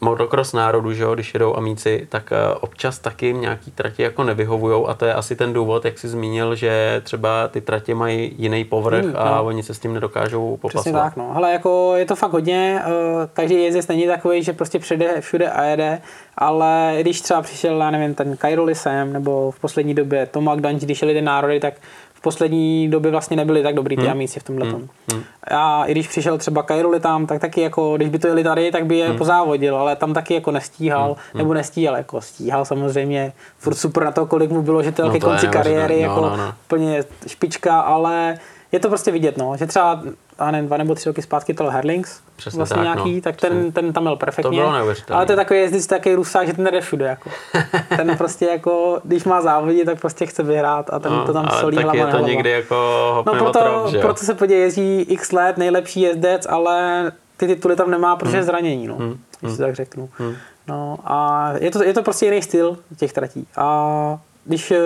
motocross národu, že jo, když jedou amíci, tak eh, občas taky nějaký trati jako nevyhovují a to je asi ten důvod, jak jsi zmínil, že třeba ty tratě mají jiný povrch Jiný, a no. oni se s tím nedokážou popasovat. Přesně
tak, no. Ale jako je to fakt hodně, uh, každý jezdec není takový, že prostě přijde všude a jede, ale když třeba přišel, já nevím, ten Kyroli sem, nebo v poslední době Tomak Danč, když jeli ty národy, tak v poslední době vlastně nebyli tak dobrý ty hmm. amíci v tomhle. Hmm. Hmm. A i když přišel třeba Kajruli tam, tak taky jako, když by to jeli tady, tak by je hmm. pozávodil, ale tam taky jako nestíhal, hmm. hmm. nebo nestíhal, jako stíhal samozřejmě, furt super na to, kolik mu bylo, že to je no ke konci kariéry, no, jako no, no. plně špička, ale je to prostě vidět, no, že třeba a ne, dva nebo tři roky zpátky to Herlings, Přesně vlastně tak, nějaký, no. tak ten, ten tam měl perfektně.
To bylo
ale to je takový jezdec, takový rusák, že ten jde všude. Jako. ten prostě jako, když má závodit, tak prostě chce vyhrát a ten no, to tam solí hlava
je to někdy jako
No proto, trop, že proto se podě jezdí x let, nejlepší jezdec, ale ty tituly tam nemá, protože hmm. zranění, no, hmm. když hmm. si tak řeknu. Hmm. No a je to, je to prostě jiný styl těch tratí. A když eh,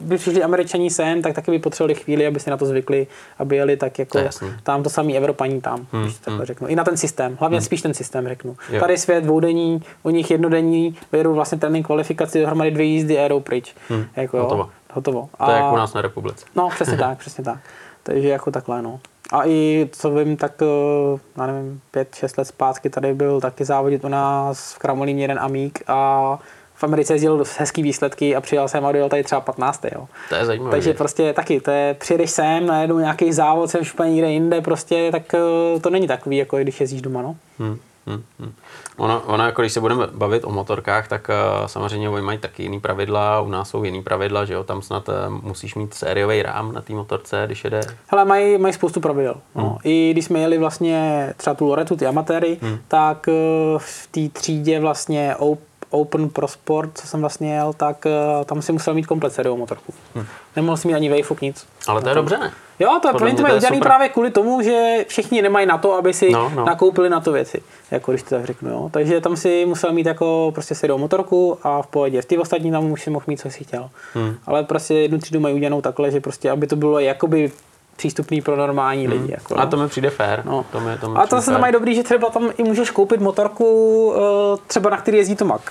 by přišli američani sem, tak taky by potřebovali chvíli, aby si na to zvykli, aby jeli tak jako tam to samý Evropaní tam, hmm, když takhle hmm. řeknu. I na ten systém, hlavně hmm. spíš ten systém řeknu. Jo. Tady svět dvoudenní, u nich jednodenní, vyjedou vlastně trénink kvalifikaci, dohromady dvě jízdy a pryč.
Hmm. Jako, hotovo.
hotovo.
A, to je jako u nás na republice.
No, přesně tak, přesně tak. Takže jako takhle, no. A i, co vím, tak, eh, já nevím, pět, šest let zpátky tady byl taky závodit u nás v Kramolíně jeden amík a v Americe jezdil hezký výsledky a přijel jsem a dojel tady třeba 15. Jo.
To je zajímavé.
Takže prostě taky, to je, přijedeš sem, najednou nějaký závod, jsem úplně někde jinde, prostě, tak eh, to není takový, jako když jezdíš doma, no.
Hmm, hmm, hmm. Ono, ono, jako když se budeme bavit o motorkách, tak uh, samozřejmě oni mají taky jiný pravidla, u nás jsou jiný pravidla, že jo, tam snad uh, musíš mít sériový rám na té motorce, když jede.
Hele, mají, mají spoustu pravidel. No.
Hmm.
I když jsme jeli vlastně třeba tu Loretu, ty amatéry,
Hmm.
tak uh, v té třídě vlastně Op- Open Pro Sport, co jsem vlastně jel, tak uh, tam si musel mít komplet sériovou motorku.
Hmm.
Nemohl si mít ani wayfuk, nic.
Ale to je dobře, ne?
Jo, to je pro to
je
udělaný právě kvůli tomu, že všichni nemají na to, aby si
No, no.
nakoupili na to věci, jako když to tak řeknu. Jo. Takže tam si musel mít jako prostě sériovou motorku a v pohodě. Ty ostatní tam už si mohl mít, co si chtěl.
Hmm.
Ale prostě jednu třídu mají udělanou takhle, že prostě, aby to bylo jakoby přístupný pro normální lidi. Jako, no.
A to mi přijde fér.
No.
To mi, to mi
A to se tam mají dobrý, že třeba tam i můžeš koupit motorku, eh, třeba na který jezdí to Mac.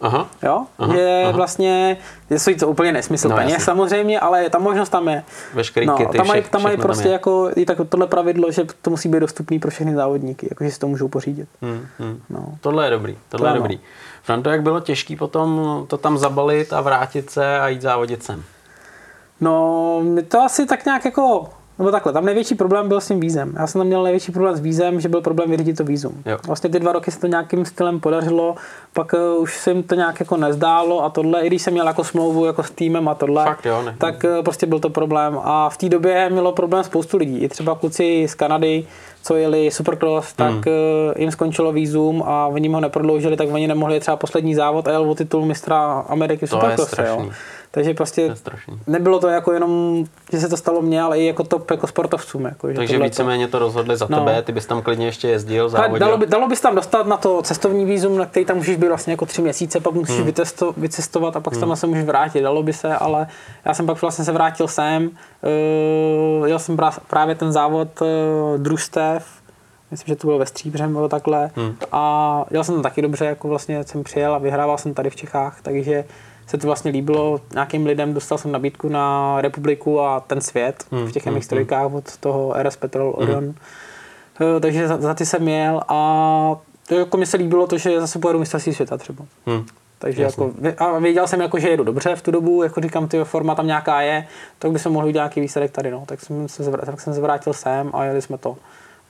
Aha.
Jo?
Aha,
že
aha.
vlastně, je to, to úplně nesmysl
No,
peněz samozřejmě, ale ta možnost tam je.
Veškerý
No,
kity,
tam mají, tam mají
všechno tam
prostě
je.
jako i tak tohle pravidlo, že to musí být dostupný pro všechny závodníky, jakože si to můžou pořídit.
Hmm, hmm.
No.
Tohle je dobrý, tohle
To
je dobrý. Franto, jak bylo těžký potom to tam zabalit a vrátit se a jít závodit sem?
No, my to asi tak nějak jako, nebo takhle, tam největší problém byl s tím vízem. Já jsem tam měl největší problém s vízem, že byl problém vyřídit to vízum.
Jo.
Vlastně ty dva roky se to nějakým stylem podařilo, pak uh, už se jim to nějak jako nezdálo a tohle, i když jsem měl jako smlouvu jako s týmem a tohle,
Fakt jo, ne?
tak uh, prostě byl to problém. A v té době mělo problém spoustu lidí. I třeba kluci z Kanady, co jeli Supercross, tak
Hmm.
uh, jim skončilo vízum a oni ho neprodloužili, tak oni nemohli třeba poslední závod a jel o titul mistra Ameriky v Supercrosse. Jo. Takže prostě
To
nebylo to jako jenom, že se to stalo mně, ale i jako top jako sportovcům. Jako, že
Takže víceméně to rozhodli za
No.
tebe, ty bys tam klidně ještě jezdil, závodil.
dalo, by, dalo bys tam dostat na to cestovní vízum, na který tam můžeš být vlastně jako tři měsíce, pak musíš hmm. vytesto, vycestovat a pak hmm. tam se můžeš vrátit. Dalo by se, ale já jsem pak vlastně se vrátil sem, uh, jel jsem prá- právě ten závod uh, družstev, myslím, že to bylo ve Stříbřem, bylo takhle.
Hmm.
A jel jsem tam taky dobře, jako vlastně jsem přijel a vyhrával jsem tady v Čechách, takže se to vlastně líbilo nějakým lidem, dostal jsem nabídku na republiku a ten svět
Hmm,
v těch
hmm,
MX3 od toho RS Petrol Orion. Eh, takže za, za ty jsem měl a to jako mi se líbilo to, že zase pojedu mistrovství světa třeba.
Hm.
Takže
Jasně.
jako, a věděl jsem, jako, že jedu dobře v tu dobu, jako říkám, ty forma tam nějaká je, tak by se mohl udělat nějaký výsledek tady, no. Tak jsem se, tak jsem se vrátil sem a jeli jsme to.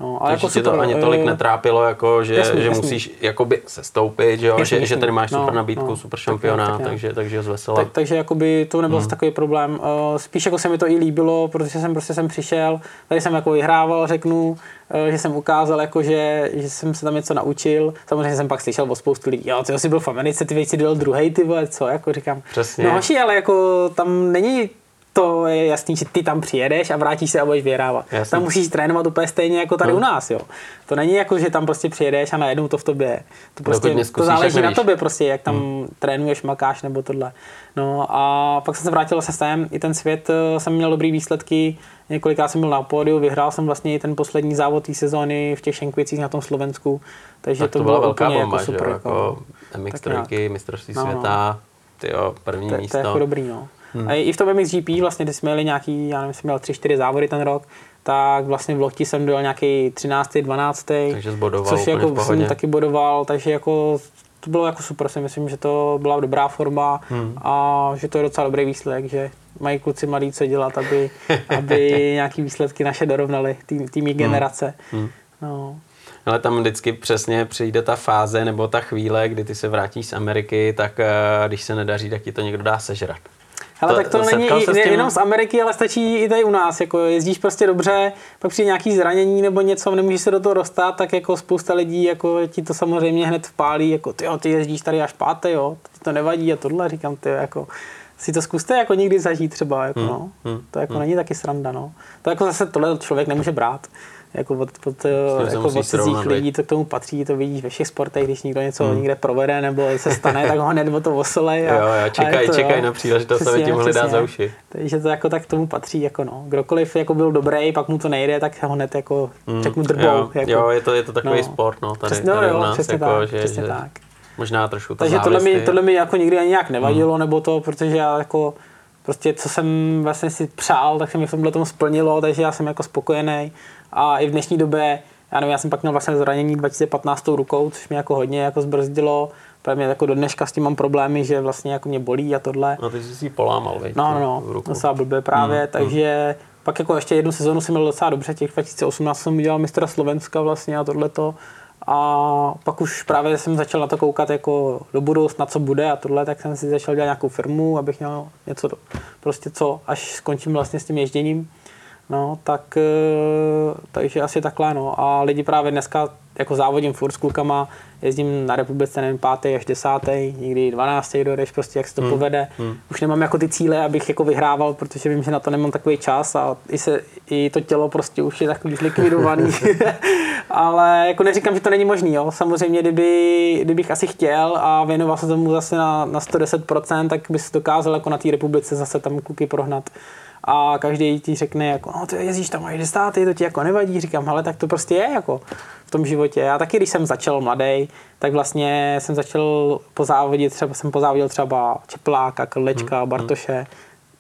No, ale
Takže
jako
tě to ani tolik
eh,
netrápilo, jako že,
jasný,
že
jasný.
musíš jakoby se stoupit, že, jo?
Jasný,
že, že
jasný.
tady máš
No,
super nabídku,
no.
super
Tak
šampionát,
tak nějak.
takže, takže z vesela.
Tak, takže jakoby to nebyl
Mhm.
mm. takový problém. Uh, spíš jako se mi to i líbilo, protože jsem prostě sem přišel, tady jsem jako vyhrával, řeknu, uh, že jsem ukázal, jako, že, že jsem se tam něco naučil. Samozřejmě jsem pak slyšel od spoustu lidí, jo, ty jsi byl v Americe, ty věci dojel druhý, ty vole, co, jako říkám.
Přesně.
No hoši, ale jako tam není to je jasný, že ty tam přijedeš a vrátíš se a budeš vyhrávat.
Jasný.
Tam musíš trénovat úplně stejně jako tady
No.
u nás, jo. To není jako, že tam prostě přijedeš a najednou to v tobě je. To prostě to
neskusíš,
záleží na tobě prostě, jak tam hmm. trénuješ, makáš nebo tohle. No a pak jsem se vrátil se sem, i ten svět eh, jsem měl dobrý výsledky, několikrát jsem byl na pódiu, vyhrál jsem vlastně i ten poslední závod té sezóny v těch Šenkvicích na tom Slovensku, takže
tak to,
to,
byla
bylo
velká
úplně
bomba,
jako
že
super.
jo, jako MX3, mistrovství
No, no.
světa, tyjo, první
to,
místo.
to je jako dobrý, no. Hmm. A i v tom MXGP, vlastně, když jsme měli nějaký, já nevím, jsem měl 3-4 závody ten rok, tak vlastně v Lohti jsem dojel nějaký 13. 12.
Takže zbodoval
což jako jsem taky bodoval, takže jako to bylo jako super, si myslím, že to byla dobrá forma
Hmm.
a že to je docela dobrý výsledek, že mají kluci mladí co dělat, aby, aby nějaký výsledky naše dorovnali, tý, tý mý generace.
Hmm.
No.
Ale tam vždycky přesně přijde ta fáze nebo ta chvíle, kdy ty se vrátíš z Ameriky, tak eh, když se nedaří, tak ti to někdo dá sežrat.
Ale
To-
tak to není
se s
i,
tím?
jenom z Ameriky, ale stačí i tady u nás. Jako jezdíš prostě dobře, pak přijde nějaký zranění nebo něco, nemůžeš se do toho dostat, tak jako spousta lidí jako ti to samozřejmě hned vpálí, jako ty, jo, ty jezdíš tady až páté, jo, ti to nevadí a tohle, říkám, ty jako si to zkuste jako někdy zažít třeba, jako
Hmm,
no.
hmm,
To jako není taky sranda, no. To jako zase tohle člověk nemůže brát. Jako od, od, jako od cizích lidí to k tomu patří, to vidíš ve všech sportech, když někdo něco
Hmm.
někde provede nebo se stane, tak ho hned o to osolej. A,
Jo, jo, čekaj,
to,
čekaj
jo.
na příležitost, aby ti mohli dát za uši.
Takže to jako tak k tomu patří, jako no. Kdokoliv jako byl dobrý, pak mu to nejde, tak ho hned jako
Mm,
řeknu drbou.
Jo,
jako.
jo, je to, je to takový
No.
sport, no, tady,
Přesně, no,
tady
jo,
u nás,
přesně
jako,
tak,
že,
přesně
že
tak.
možná trošku ta
Takže tohle mi, tohle mi jako nikdy ani nějak nevadilo, hmm. nebo to, protože já jako prostě co jsem vlastně si přál, tak se mi v tomhle tomu splnilo, takže já jsem jako spokojený. A i v dnešní době, já nevím, já jsem pak měl vlastně zranění 2015 rukou, což mě jako hodně jako zbrzdilo. Právě jako do dneška s tím mám problémy, že vlastně jako mě bolí a tohle.
No ty jsi si polámal, veď,
No, no, no, docela blbě právě, mm, takže mm. pak jako ještě jednu sezonu jsem měl docela dobře, těch 2018 jsem udělal mistra Slovenska vlastně a tohleto. A pak už právě jsem začal na to koukat jako do budoucna, co bude a tohle, tak jsem si začal dělat nějakou firmu, abych měl něco, prostě co, až skončím vlastně s tím ježděním. No, tak, eh, takže asi takhle, no. A lidi právě dneska jako závodím furt s klukama, jezdím na republice, nevím, pátý až desátý, někdy dvanáctý dojdeš, prostě jak se to hmm. povede. Hmm. Už nemám jako ty cíle, abych jako vyhrával, protože vím, že na to nemám takový čas a i, se, i to tělo prostě už je takový zlikvidovaný. Ale jako neříkám, že to není možný, jo. Samozřejmě, kdyby, kdybych asi chtěl a věnoval se tomu zase na, na 110%, tak bys dokázal jako na té republice zase tam kluky prohnat a každý ti řekne, jako, no ty jezdíš tam až státy, to ti jako nevadí, říkám, ale tak to prostě je jako v tom životě. Já taky, když jsem začal mladý, tak vlastně jsem začal pozávodit, třeba jsem pozávodil třeba Čepláka, Krlečka, hmm. Bartoše,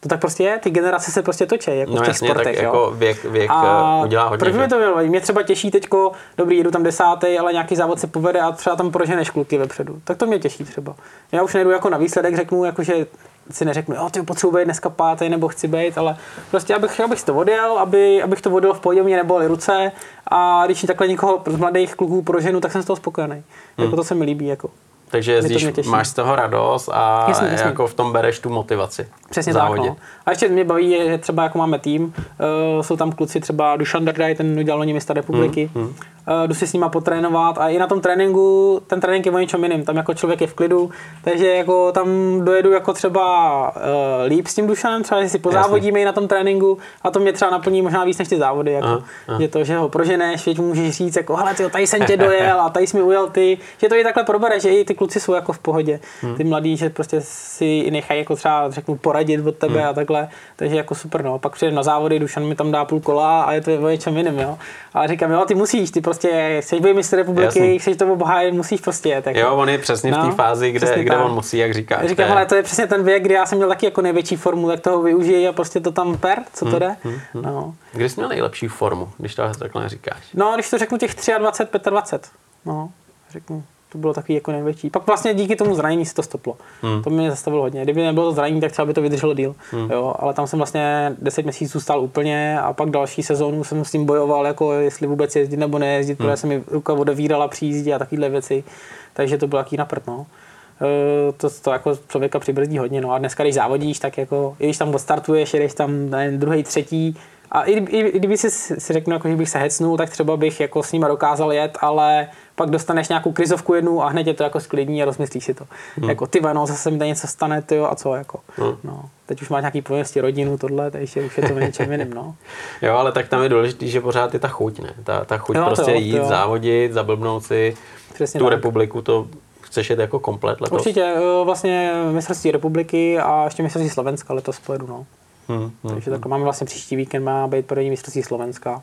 to tak prostě je, ty generace se prostě točí, jako
no
v těch
jasně,
sportech.
tak
jo.
jako věk, věk
a
eh, udělá hodně.
Proč mi to bylo? Mě třeba těší teďko, dobrý, jedu tam desátý, ale nějaký závod se povede a třeba tam proženeš kluky vepředu. Tak to mě těší třeba. Já už nejdu jako na výsledek, řeknu, jako, že si neřeknu, jo, ty potřebuji být dneska pátý nebo chci být, ale prostě abych, abych to odjel, aby, abych to odjel v pohodě, mě neboli ruce a když takhle někoho z mladých kluků proženu, tak jsem z toho spokojený. Hmm. Jako to se mi líbí. Jako.
Takže jezdíš, máš z toho radost a jasně, jasně. jako v tom bereš tu motivaci.
Přesně tak. No. A ještě mě baví, že třeba jako máme tým, uh, jsou tam kluci třeba Dušan Dardaj, ten udělal loni města republiky, hmm, hmm. Uh, jdu si s nima potrénovat a i na tom tréninku, ten trénink je o něčem jiným, tam jako člověk je v klidu, takže jako tam dojedu jako třeba uh, líp s tím Dušanem, třeba že si pozávodíme i na tom tréninku a to mě třeba naplní možná víc než ty závody, jako, aha, aha. že to, že ho proženeš, že můžeš říct, jako hele, tyjo, tady jsem tě dojel a tady jsi mi ujel ty, že to i takhle probere, že i ty kluci jsou jako v pohodě, hmm. ty mladí, že prostě si nechají jako třeba řeknu poradit od tebe hmm. a takhle, takže jako super, no. Pak přijde na závody, Dušan mi tam dá půl kola a je to o něčem jiném, jo. Ale říkám, jo, ty musíš, ty prostě chceš být mistr republiky, Jasný. chceš to obhájit, musíš prostě jet. Jako.
Jo, on je přesně no, v té fázi, kde, kde on musí, jak říká.
Říkám, ale to je přesně ten věk, kdy já jsem měl taky jako největší formu, tak toho využij a prostě to tam per, co to hmm, jde. Hmm, hmm. No.
Kdy jsi měl nejlepší formu, když to takhle říkáš?
No, když to řeknu těch 23, 25. No, řeknu to bylo takový jako největší. Pak vlastně díky tomu zranění se to stoplo. Hmm. To mě zastavilo hodně. Kdyby nebylo to zranění, tak třeba by to vydrželo díl. Hmm. Jo, ale tam jsem vlastně 10 měsíců stál úplně a pak další sezónu jsem s tím bojoval, jako jestli vůbec jezdit nebo nejezdit, hmm. protože se mi ruka odevírala při jízdě a takovéhle věci. Takže to bylo jaký naprt, no. E, to, to jako člověka přibrzdí hodně. No. A dneska, když závodíš, tak jako, i když tam odstartuješ, jedeš tam nevím, druhý, třetí, a i, i, i kdyby si, si řeknu, jako, že bych se hecnul, tak třeba bych jako s nima dokázal jet, ale pak dostaneš nějakou krizovku jednu a hned je to jako sklidní a rozmyslíš si to. Hmm. Jako ty no, zase mi tady něco stane, ty a co jako. Hmm. No. Teď už máš nějaký povinnosti rodinu, tohle, takže už je to něčem jiným, no.
jo, ale tak tam je důležité, že pořád je ta chuť, ne? Ta, ta chuť jo, prostě jo, jít, jo. závodit, zablbnout si Přesně tu tak. republiku, to chceš jet jako komplet letos?
Určitě, vlastně mistrovství republiky a ještě mistrovství Slovenska letos pojedu, no. Hmm, hmm, Takže hmm. máme vlastně příští víkend má být první mistrovství Slovenska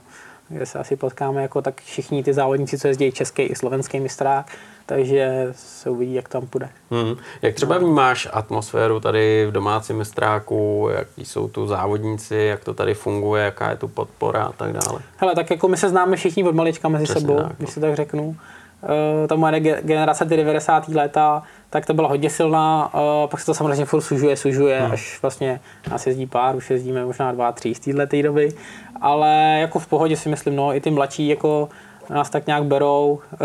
kde se asi potkáme jako tak všichni ty závodníci, co jezdí český i slovenský mistrák, takže se uvidí, jak tam půjde.
Hmm. Jak třeba vnímáš atmosféru tady v domácím mistráku, jaký jsou tu závodníci, jak to tady funguje, jaká je tu podpora a tak dále?
Hele, tak jako my se známe všichni od malička mezi Přesně sebou, tak, no. když se tak řeknu. Uh, ta moje generace, ty 90. léta, tak to byla hodně silná, uh, pak se to samozřejmě furt sužuje, sužuje, hmm. až vlastně nás jezdí pár, už jezdíme možná dva, tři z této doby, ale jako v pohodě si myslím, no, i ty mladší jako nás tak nějak berou, uh,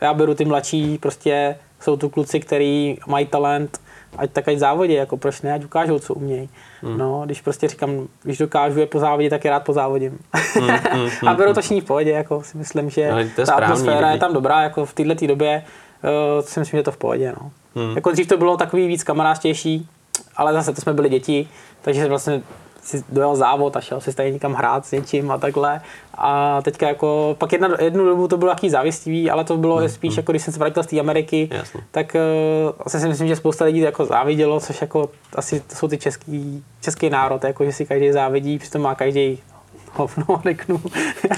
já beru ty mladší, prostě jsou tu kluci, kteří mají talent, ať tak ať závodě, jako proč ne, ať ukážou, co umějí. Hmm. No, když prostě říkám, když dokážu je závodě, tak je rád pozávodím. Hmm, hmm, hmm, a beru to všichni v pohodě, jako si myslím, že no, ta atmosféra je tam dobrá, jako v této době uh, si myslím, že je to v pohodě. No. Hmm. Jako dřív to bylo takový víc kamarádštější, ale zase to jsme byli děti, takže vlastně si dojel závod a šel si tady někam hrát s něčím a takhle. A teďka jako, pak jedna, jednu dobu to bylo jaký závistivý, ale to bylo hmm, spíš, hmm. jako když jsem se vrátil z té Ameriky, Jasně. tak uh, asi si myslím, že spousta lidí jako závidělo, což jako asi to jsou ty český, český národ, jako že si každý závidí, přitom má každý hovno, řeknu.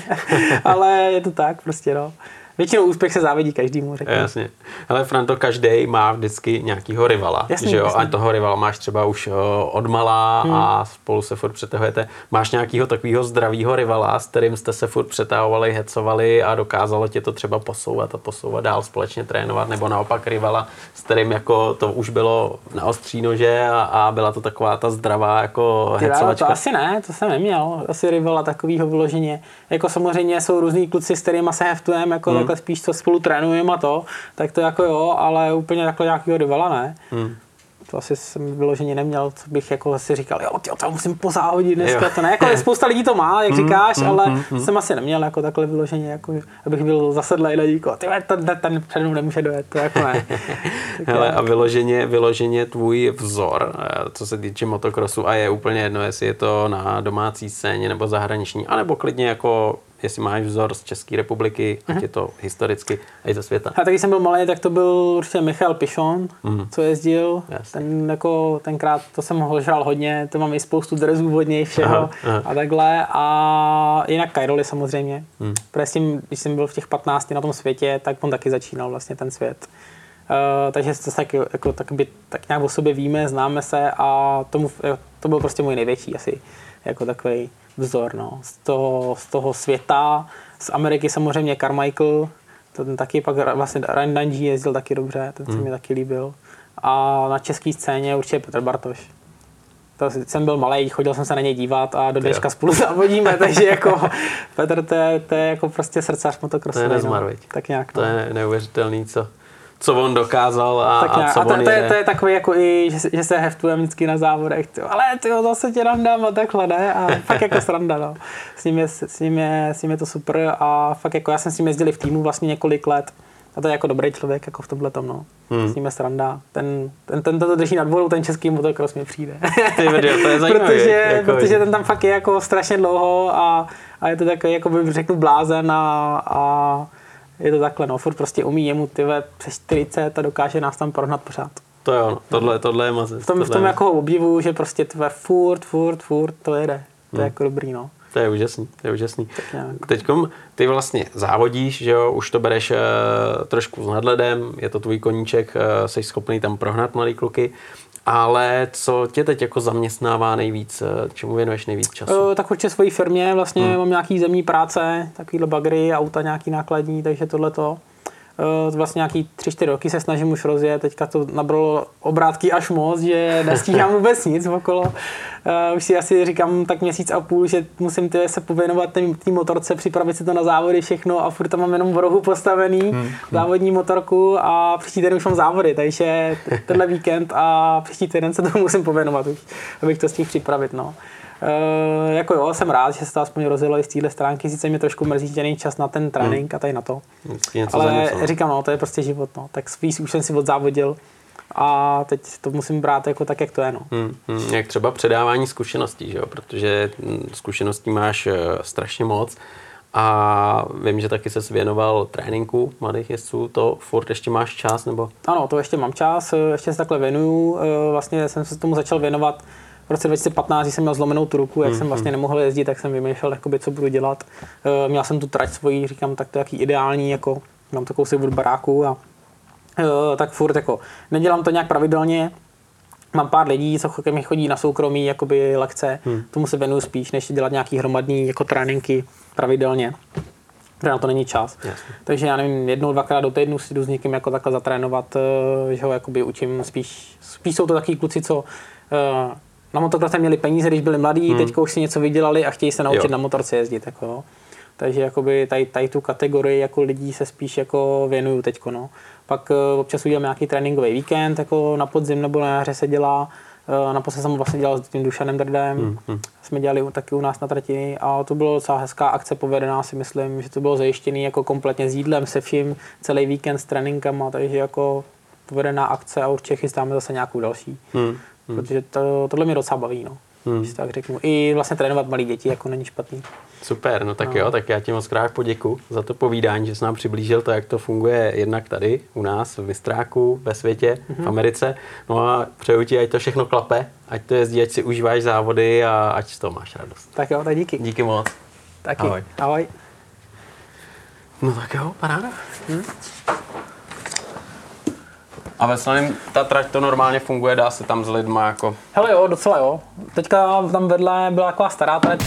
ale je to tak prostě, no. Většinou úspěch se závidí každému, řeknu.
Jasně. Ale Franto, každý má vždycky nějakýho rivala.
Jasný,
že jo?
jasný.
A toho rivala máš třeba už od malá hmm. a spolu se furt přetahujete. Máš nějakýho takového zdravého rivala, s kterým jste se furt přetahovali, hecovali a dokázalo tě to třeba posouvat a posouvat dál společně trénovat, nebo naopak rivala, s kterým jako to už bylo na ostří nože a, a byla to taková ta zdravá jako
Ty vole,
hecovačka.
to asi ne, to jsem neměl. Asi rivala takovýho vyloženě. Jako samozřejmě jsou různý kluci, s kterými se heftujeme, jako hmm. Takhle spíš co spolu trénujeme a to, tak to jako jo, ale úplně takhle nějakého rivala ne.
Hmm.
To asi jsem vyloženě neměl, co bych jako si říkal, jo, tyjo, to musím pozávodit dneska,
Jo.
to ne, jako spousta lidí to má, jak říkáš, ale jsem asi neměl jako takhle vyloženě, jako, abych byl zasedlej na díko, ty ten, ten, přede mnou nemůže dojet, to jako ne. Tak
Hele,
jo.
a vyloženě, vyloženě tvůj vzor, eh, co se týče motokrosu, a je úplně jedno, jestli je to na domácí scéně nebo zahraniční, anebo klidně jako, jestli máš vzor z České republiky,
Mhm.
ať je to historicky, a i ze světa.
A taky jsem byl malý, tak to byl určitě Michal Pišon, mm. co jezdil.
Jasně.
Ten jako tenkrát, to jsem ho žral hodně, to mám i spoustu drezů od něj, všeho
Aha, aha.
a takhle. A jinak Kajroli samozřejmě. Mm. Protože s tím, když jsem byl v těch 15 na tom světě, tak on taky začínal vlastně ten svět. Uh, takže to tak, jako, tak, by, tak nějak o sobě víme, známe se a tomu, to byl prostě můj největší asi jako takový vzor no. z, toho, z toho světa. Z Ameriky samozřejmě Carmichael, ten taky pak vlastně Ryan Dungey jezdil taky dobře, ten se mi taky líbil. A na české scéně určitě Petr Bartoš. To jsem byl malý, chodil jsem se na něj dívat a do dneška spolu závodíme, takže jako Petr, to je, to je jako prostě srdcař motokrosu.
To je
no.
nezmar, viď?
Tak nějak.
To
no.
je neuvěřitelný, co, co on dokázal a,
Tak
a co
A to,
on
to, je, to je takový jako i, že, se- že se heftujeme vždycky na závodech, tyjo, ale ty zase tě nám dám a takhle, ne? A fakt jako sranda, no. S ním, je, s, ním je, s ním je to super a fakt jako já jsem s ním jezdil v týmu vlastně několik let. A to je jako dobrý člověk jako v tomhle tom, no. Hmm. S ním je sranda. Ten, ten, ten, to drží nad vodou, ten český motocross mi přijde.
Ty video, to je zajímavý,
protože,
jako-
protože ten tam fakt je jako strašně dlouho a, a je to takový, jako bych řeknu, blázen a, a je to takhle, no, furt prostě umí jemu ty ve přes 40 a dokáže nás tam prohnat pořád.
To jo, no. tohle, tohle je mazec.
V tom, v tom
je-
jako ho obdivuju, že prostě tvé furt, furt, furt to jede. To
Hmm.
je jako dobrý, no.
To je úžasný, to je úžasný. Teďkom ty vlastně závodíš, že jo, už to bereš uh, trošku s nadhledem, je to tvůj koníček, uh, jsi schopný tam prohnat mladý kluky, ale co tě teď jako zaměstnává nejvíc, eh, čemu věnuješ nejvíc času?
E, tak určitě svojí firmě, vlastně hmm. mám nějaký zemní práce, takovýhle bagry, auta nějaký nákladní, takže tohle to. E, vlastně nějaký tři, čtyři roky se snažím už rozjet, teďka to nabralo obrátky až moc, že nestíhám vůbec nic okolo. E, už si asi říkám tak měsíc a půl, že musím ty se pověnovat té motorce, připravit si to na závody všechno a furt tam mám jenom v rohu postavený hmm. závodní motorku a příští týden už mám závody, takže tenhle víkend a příští týden se tomu musím pověnovat už, abych to stihl připravit. No. Uh, jako jo, jsem rád, že se to aspoň rozjelo i z téhle stránky, sice mě trošku mrzí, že není čas na ten trénink a tady na to.
Něco
Ale
něco, no.
říkám, no, to je prostě život, no. Tak spíš už jsem si odzávodil a teď to musím brát jako tak, jak to je, no.
Hmm, hmm, jak třeba předávání zkušeností, že jo? protože hm, zkušeností máš eh, strašně moc a vím, že taky se věnoval tréninku mladých jezdců, to furt ještě máš čas, nebo?
Ano, to ještě mám čas, eh, ještě se takhle věnuju. Eh, Vlastně jsem se tomu začal věnovat v roce 2015, když jsem měl zlomenou tu ruku, jak jsem vlastně nemohl jezdit, tak jsem vymýšlel, jakoby, co budu dělat. Eh, Měl jsem tu trať svoji, říkám, tak to je jaký ideální, jako mám to kousek od baráku a eh, tak furt jako nedělám to nějak pravidelně, Mám pár lidí, co ke mi chodí na soukromí jakoby lekce, hmm. tomu se věnuju spíš, než dělat nějaký hromadný jako tréninky pravidelně protože na to není čas.
Jasně.
Takže já nevím, jednou, dvakrát do týdnu si jdu s někým jako takhle zatrénovat, eh, že ho jakoby učím spíš, spíš jsou to takový kluci, co na motokrosse měli peníze, když byli mladí, hmm. teďka už si něco vydělali a chtějí se naučit
Jo.
na motorce jezdit. Jako, jo. Takže jakoby tady, tady tu kategorii jako lidí se spíš jako věnuju teďko, no. Pak eh, občas udělám nějaký tréninkový víkend, jako na podzim nebo na jaře se dělá. Eh, Naposled jsem vlastně dělal s tím Dušanem Drdem,
Hmm, hmm.
jsme dělali taky u nás na trati a to bylo docela hezká akce, povedená si myslím, že to bylo zajištěný jako kompletně s jídlem, se vším, celý víkend s tréninkama, takže jako povedená akce a určitě chystáme zase nějakou další,
Hmm.
Protože to, tohle mě docela baví, no.
Hmm.
Když tak řeknu. I vlastně trénovat malí děti jako není špatný.
Super, no tak jo, tak já ti moc krát poděku za to povídání, že jsi nám přiblížil to, jak to funguje jednak tady u nás v Mistráku, ve světě, v Americe. No a přeju ti, ať to všechno klape, ať to jezdí, ať si užíváš závody a ať z toho máš radost.
Tak jo, tak díky.
Díky moc.
Taky.
Ahoj.
Ahoj.
No tak jo, paráda. Hm? A ve Slaném ta trať to normálně funguje, dá se tam s lidma jako...
Hele jo, docela jo. Teďka tam vedle byla taková stará trať,